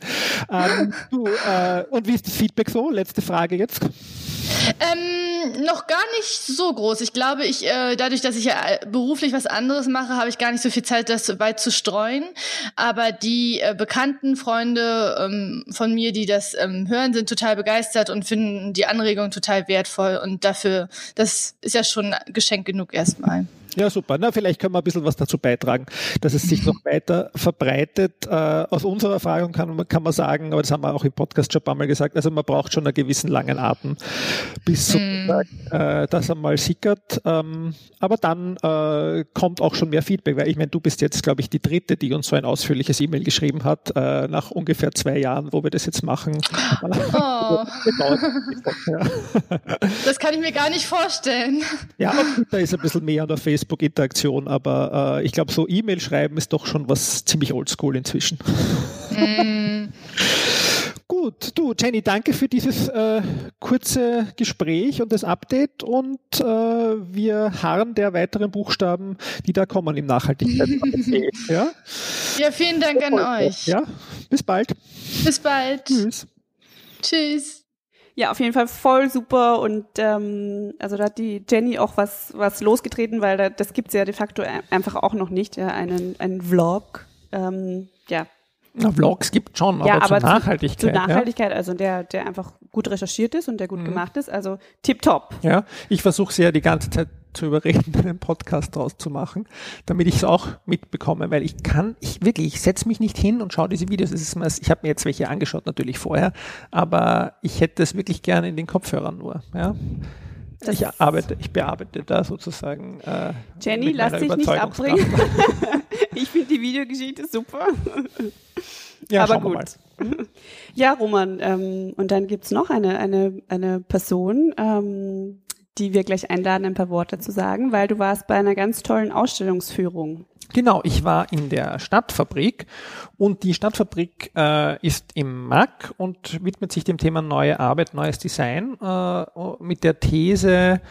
Ähm, du, äh, und wie ist das Feedback so? Letzte Frage jetzt. Ähm, noch gar nicht so groß. Ich glaube, ich äh, dadurch, dass ich ja beruflich was anderes mache, habe ich gar nicht so viel Zeit, das weit zu streuen. Aber die äh, bekannten Freunde ähm, von mir, die das ähm, hören, sind total begeistert und finden die Anregung total wertvoll. Und dafür, das ist ja schon Geschenk genug erstmal. Ja, super. Na, vielleicht können wir ein bisschen was dazu beitragen, dass es sich noch weiter verbreitet. Äh, aus unserer Erfahrung kann, kann man sagen, aber das haben wir auch im Podcast schon ein paar Mal gesagt, also man braucht schon einen gewissen langen Atem, bis mm. äh, das einmal sickert. Ähm, aber dann äh, kommt auch schon mehr Feedback, weil ich meine, du bist jetzt, glaube ich, die dritte, die uns so ein ausführliches E-Mail geschrieben hat, äh, nach ungefähr zwei Jahren, wo wir das jetzt machen. Oh. das kann ich mir gar nicht vorstellen. Ja, da ist ein bisschen mehr an der Facebook Facebook-Interaktion, aber äh, ich glaube, so E-Mail schreiben ist doch schon was ziemlich oldschool inzwischen. Mm. Gut, du Jenny, danke für dieses äh, kurze Gespräch und das Update und äh, wir harren der weiteren Buchstaben, die da kommen im Nachhaltigkeit. ja? ja, vielen Dank an euch. Ja, bis bald. Bis bald. Tschüss. Tschüss. Ja, auf jeden Fall voll super und ähm, also da hat die Jenny auch was was losgetreten, weil da, das gibt's ja de facto einfach auch noch nicht, ja, einen einen Vlog, ähm, ja. Na, Vlogs gibt schon, ja, aber, aber zur Nachhaltigkeit. Zu, Nachhaltigkeit, ja. also der der einfach gut recherchiert ist und der gut mhm. gemacht ist, also tipptopp. Ja, ich versuche sie ja die ganze Zeit zu überreden, einen Podcast draus zu machen, damit ich es auch mitbekomme, weil ich kann, ich wirklich, ich setze mich nicht hin und schaue diese Videos. Es ich habe mir jetzt welche angeschaut natürlich vorher, aber ich hätte es wirklich gerne in den Kopfhörern nur. Ja. ich arbeite, ich bearbeite da sozusagen. Äh, Jenny, lass dich nicht abbringen. ich finde die Videogeschichte super. Ja, aber gut. Ja, Roman, ähm, und dann gibt's noch eine, eine, eine Person, ähm, die wir gleich einladen, ein paar Worte zu sagen, weil du warst bei einer ganz tollen Ausstellungsführung. Genau, ich war in der Stadtfabrik und die Stadtfabrik äh, ist im MAC und widmet sich dem Thema neue Arbeit, neues Design äh, mit der These,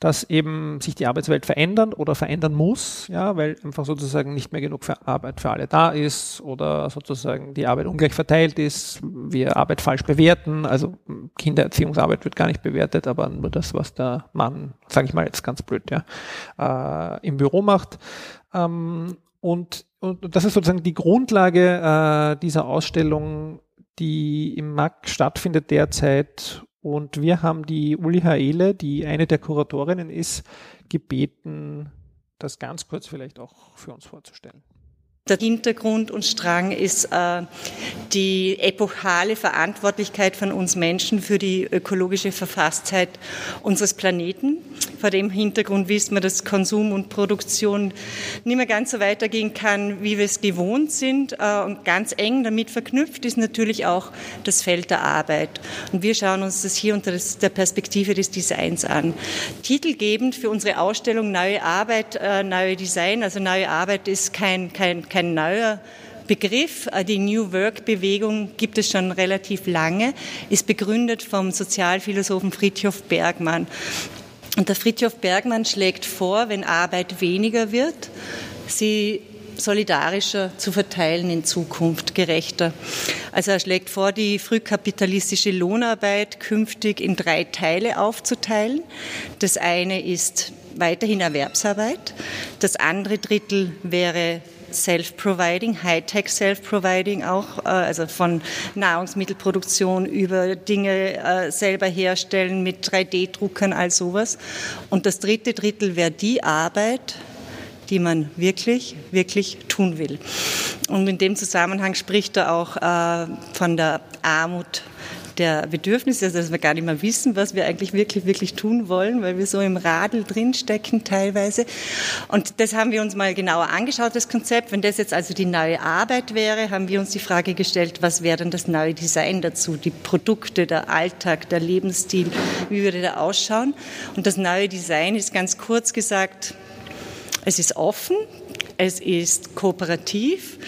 dass eben sich die Arbeitswelt verändern oder verändern muss, ja, weil einfach sozusagen nicht mehr genug für Arbeit für alle da ist oder sozusagen die Arbeit ungleich verteilt ist, wir Arbeit falsch bewerten, also Kindererziehungsarbeit wird gar nicht bewertet, aber nur das, was der Mann, sage ich mal jetzt ganz blöd, ja, äh, im Büro macht. Ähm, und, und das ist sozusagen die Grundlage äh, dieser Ausstellung, die im MAC stattfindet derzeit und wir haben die Uli Haele, die eine der Kuratorinnen ist, gebeten, das ganz kurz vielleicht auch für uns vorzustellen. Der Hintergrund und Strang ist äh, die epochale Verantwortlichkeit von uns Menschen für die ökologische Verfasstheit unseres Planeten. Vor dem Hintergrund wissen wir, dass Konsum und Produktion nicht mehr ganz so weitergehen kann, wie wir es gewohnt sind. Äh, und ganz eng damit verknüpft ist natürlich auch das Feld der Arbeit. Und wir schauen uns das hier unter der Perspektive des Designs an. Titelgebend für unsere Ausstellung Neue Arbeit, äh, Neue Design. Also neue Arbeit ist kein, kein kein neuer Begriff. Äh, die New Work-Bewegung gibt es schon relativ lange, ist begründet vom Sozialphilosophen Fritjof Bergmann. Und der Fritjof Bergmann schlägt vor, wenn Arbeit weniger wird, sie solidarischer zu verteilen in Zukunft, gerechter. Also er schlägt vor, die frühkapitalistische Lohnarbeit künftig in drei Teile aufzuteilen. Das eine ist weiterhin Erwerbsarbeit, das andere Drittel wäre Self-Providing, Hightech Self-Providing auch, äh, also von Nahrungsmittelproduktion über Dinge äh, selber herstellen mit 3D-Druckern, all sowas. Und das dritte Drittel wäre die Arbeit, die man wirklich, wirklich tun will. Und in dem Zusammenhang spricht er auch äh, von der Armut der Bedürfnisse, also dass wir gar nicht mehr wissen, was wir eigentlich wirklich, wirklich tun wollen, weil wir so im Radl drinstecken teilweise. Und das haben wir uns mal genauer angeschaut, das Konzept. Wenn das jetzt also die neue Arbeit wäre, haben wir uns die Frage gestellt, was wäre denn das neue Design dazu? Die Produkte, der Alltag, der Lebensstil, wie würde der ausschauen? Und das neue Design ist ganz kurz gesagt, es ist offen, es ist kooperativ,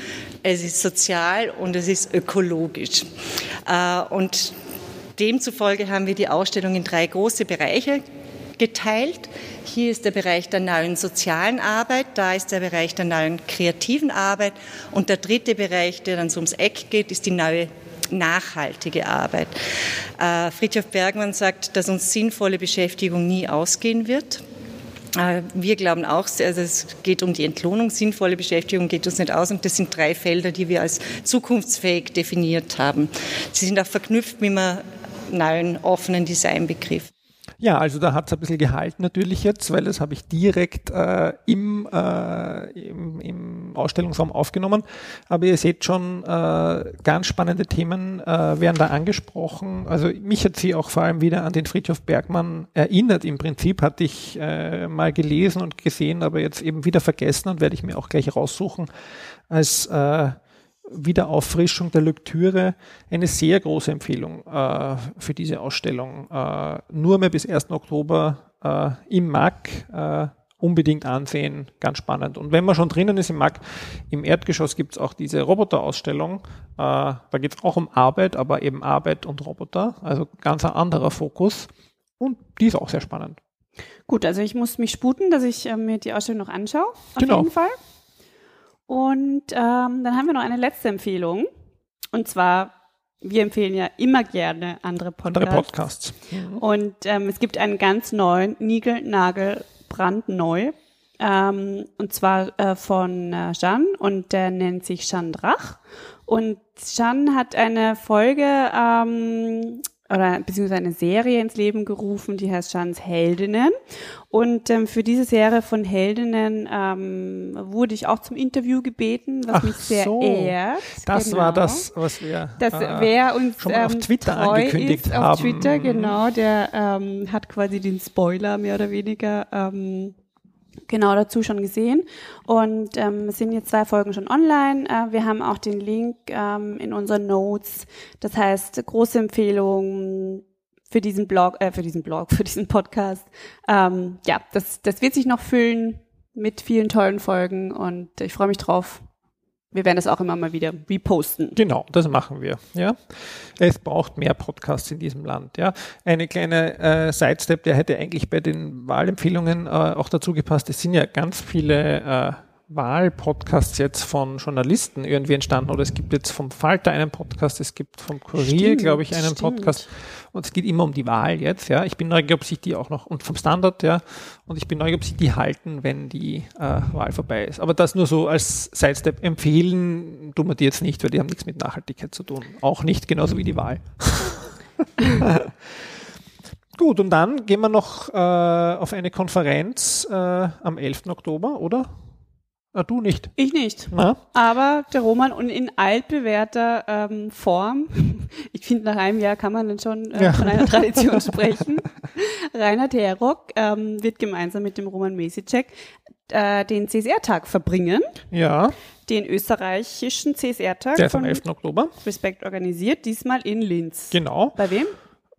es ist sozial und es ist ökologisch. Äh, und demzufolge haben wir die Ausstellung in drei große Bereiche geteilt. Hier ist der Bereich der neuen sozialen Arbeit, da ist der Bereich der neuen kreativen Arbeit und der dritte Bereich, der dann so ums Eck geht, ist die neue nachhaltige Arbeit. Äh, Bergmann sagt, dass uns sinnvolle Beschäftigung nie ausgehen wird. Äh, wir glauben auch, also es geht um die Entlohnung, sinnvolle Beschäftigung geht uns nicht aus und das sind drei Felder, die wir als zukunftsfähig definiert haben. Sie sind auch verknüpft mit einem neuen offenen Designbegriff. Ja, also da hat es ein bisschen gehalten natürlich jetzt, weil das habe ich direkt äh, im, äh, im, im Ausstellungsraum aufgenommen. Aber ihr seht schon, äh, ganz spannende Themen äh, werden da angesprochen. Also mich hat sie auch vor allem wieder an den Friedhof Bergmann erinnert. Im Prinzip hatte ich äh, mal gelesen und gesehen, aber jetzt eben wieder vergessen und werde ich mir auch gleich raussuchen als äh, Wiederauffrischung der Lektüre eine sehr große Empfehlung äh, für diese Ausstellung. Äh, nur mehr bis 1. Oktober äh, im MAC äh, unbedingt ansehen, ganz spannend. Und wenn man schon drinnen ist im MAC, im Erdgeschoss gibt es auch diese Roboterausstellung. Äh, da geht es auch um Arbeit, aber eben Arbeit und Roboter, also ganz ein anderer Fokus. Und die ist auch sehr spannend. Gut, also ich muss mich sputen, dass ich äh, mir die Ausstellung noch anschaue. Auf genau. jeden Fall. Und ähm, dann haben wir noch eine letzte Empfehlung. Und zwar, wir empfehlen ja immer gerne andere Podcasts. Andere Podcasts. Mhm. Und ähm, es gibt einen ganz neuen, Nigel Nagel, brandneu. Ähm, und zwar äh, von äh, Jeanne und der nennt sich Jeanne Drach. Und Jeanne hat eine Folge ähm, oder beziehungsweise eine Serie ins Leben gerufen, die heißt Jeannes Heldinnen. Und ähm, für diese Serie von Heldinnen ähm, wurde ich auch zum Interview gebeten, was Ach mich sehr so. ehrt. Das genau. war das, was wir Das, äh, wer uns schon mal auf ähm, Twitter treu angekündigt ist, haben. Auf Twitter, genau, der ähm, hat quasi den Spoiler mehr oder weniger ähm, genau dazu schon gesehen. Und ähm, es sind jetzt zwei Folgen schon online. Äh, wir haben auch den Link ähm, in unseren Notes. Das heißt, große Empfehlung für diesen Blog, äh, für diesen Blog, für diesen Podcast. Ähm, ja, das, das wird sich noch füllen mit vielen tollen Folgen und ich freue mich drauf. Wir werden das auch immer mal wieder reposten. Genau, das machen wir. Ja, es braucht mehr Podcasts in diesem Land. Ja, eine kleine äh, Sidestep, der hätte eigentlich bei den Wahlempfehlungen äh, auch dazu gepasst. Es sind ja ganz viele äh, Wahlpodcasts jetzt von Journalisten irgendwie entstanden oder es gibt jetzt vom Falter einen Podcast, es gibt vom Kurier, glaube ich, einen stimmt. Podcast und es geht immer um die Wahl jetzt, ja. Ich bin neugierig, ob sich die auch noch und vom Standard, ja, und ich bin neugierig, ob sich die halten, wenn die äh, Wahl vorbei ist. Aber das nur so als Sidestep empfehlen tun wir die jetzt nicht, weil die haben nichts mit Nachhaltigkeit zu tun. Auch nicht genauso wie die Wahl. Gut, und dann gehen wir noch äh, auf eine Konferenz äh, am 11. Oktober, oder? Ah, du nicht. Ich nicht. Na? Aber der Roman und in altbewährter ähm, Form, ich finde, nach einem Jahr kann man dann schon äh, Ja. von einer Tradition sprechen. Reinhard Herock ähm, wird gemeinsam mit dem Roman Mesicek äh, den CSR-Tag verbringen, Ja, den österreichischen CSR-Tag der von 11. Oktober. Respekt organisiert, diesmal in Linz. Genau, Bei wem?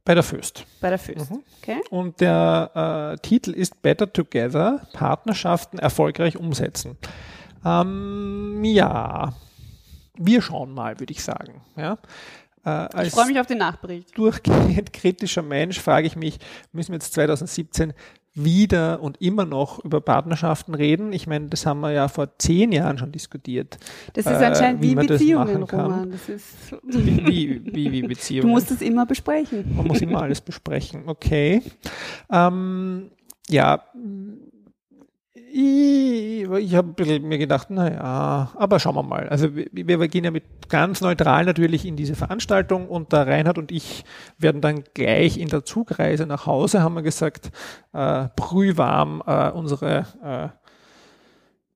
Bei der Föst. Bei der Föst. Mhm. Okay. Und der äh, Titel ist Better Together, Partnerschaften erfolgreich umsetzen. Ähm, ja, wir schauen mal, würde ich sagen. Ja. Äh, als Ich freue mich auf den Nachbericht. durchgehend kritischer Mensch frage ich mich, müssen wir jetzt 2017 wieder und immer noch über Partnerschaften reden? Ich meine, das haben wir ja vor zehn Jahren schon diskutiert. Das ist Äh, anscheinend wie wie das Beziehungen. Roman. Das ist, Wie, wie, wie, wie du Beziehungen. musst es immer besprechen. Man muss immer alles besprechen. Okay. Ähm, ja. Ich, ich habe mir gedacht, naja, aber schauen wir mal. Also wir, wir gehen ja mit ganz neutral natürlich in diese Veranstaltung und der Reinhard und ich werden dann gleich in der Zugreise nach Hause, haben wir gesagt, äh, brühwarm äh, unsere äh,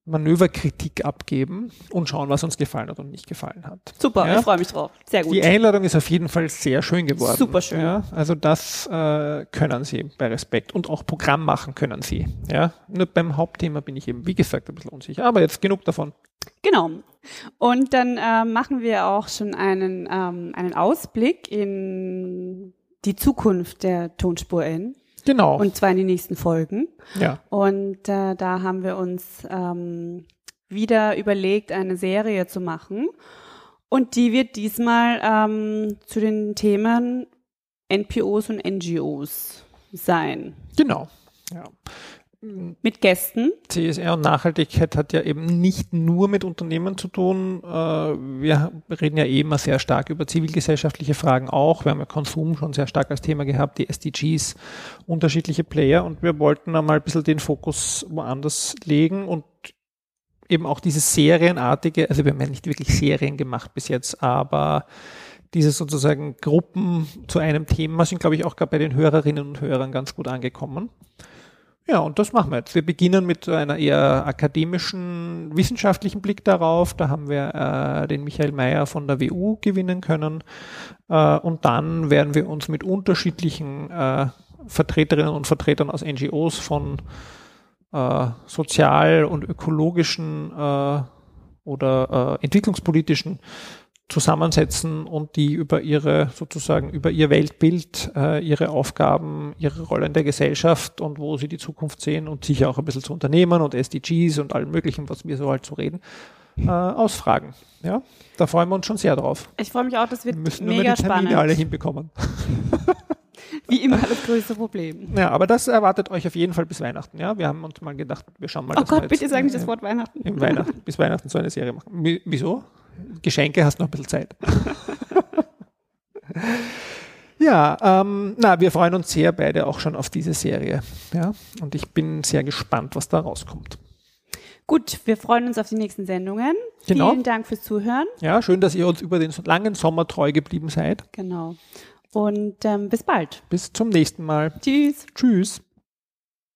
Manöverkritik abgeben und schauen, was uns gefallen hat und nicht gefallen hat. Super, Ja. ich freue mich drauf. Sehr gut. Die Einladung ist auf jeden Fall sehr schön geworden. Super schön. Ja, also das äh, können Sie bei Respekt und auch Programm machen können Sie. Ja, nur beim Hauptthema bin ich eben, wie gesagt, ein bisschen unsicher. Aber jetzt genug davon. Genau. Und dann äh, machen wir auch schon einen, ähm, einen Ausblick in die Zukunft der Tonspur N. Genau. Und zwar in die nächsten Folgen. ja, Und äh, da haben wir uns ähm, wieder überlegt, eine Serie zu machen. Und die wird diesmal ähm, zu den Themen NPOs und NGOs sein. genau. Ja. Mit Gästen. CSR und Nachhaltigkeit hat ja eben nicht nur mit Unternehmen zu tun. Äh, Wir reden ja eh immer sehr stark über zivilgesellschaftliche Fragen auch. Wir haben ja Konsum schon sehr stark als Thema gehabt, die SDGs, unterschiedliche Player und wir wollten einmal ein bisschen den Fokus woanders legen und eben auch dieses serienartige, also wir haben ja nicht wirklich Serien gemacht bis jetzt, aber diese sozusagen Gruppen zu einem Thema sind, glaube ich, auch gerade bei den Hörerinnen und Hörern ganz gut angekommen. Ja, und das machen wir jetzt. Wir beginnen mit einer eher akademischen, wissenschaftlichen Blick darauf. Da haben wir äh, den Michael Mayer von der WU gewinnen können. Äh, und dann werden wir uns mit unterschiedlichen äh, Vertreterinnen und Vertretern aus NGOs von äh, sozial- und ökologischen äh, oder äh, entwicklungspolitischen zusammensetzen und die über ihre sozusagen über ihr Weltbild, äh, ihre Aufgaben, ihre Rolle in der Gesellschaft und wo sie die Zukunft sehen und sicher auch ein bisschen zu Unternehmen und SDGs und allem möglichen, was wir so halt so reden, äh, ausfragen. Ja, da freuen wir uns schon sehr drauf. Ich freue mich auch, das Wir müssen nur mega mal die Termine alle spannend. hinbekommen. Wie immer das größte Problem. Ja, aber das erwartet euch auf jeden Fall bis Weihnachten. Ja, wir haben uns mal gedacht, wir schauen mal. Oh dass Gott, bitte sagen nicht äh, das Wort Weihnachten. Weihnachten, bis Weihnachten so eine Serie machen. Wie- Wieso? Geschenke hast noch ein bisschen Zeit. ja, ähm, na, wir freuen uns sehr beide auch schon auf diese Serie. Ja, und ich bin sehr gespannt, was da rauskommt. Gut, wir freuen uns auf die nächsten Sendungen. Genau. Vielen Dank fürs Zuhören. Ja, schön, dass ihr uns über den langen Sommer treu geblieben seid. Genau. Und ähm, bis bald. Bis zum nächsten Mal. Tschüss. Tschüss.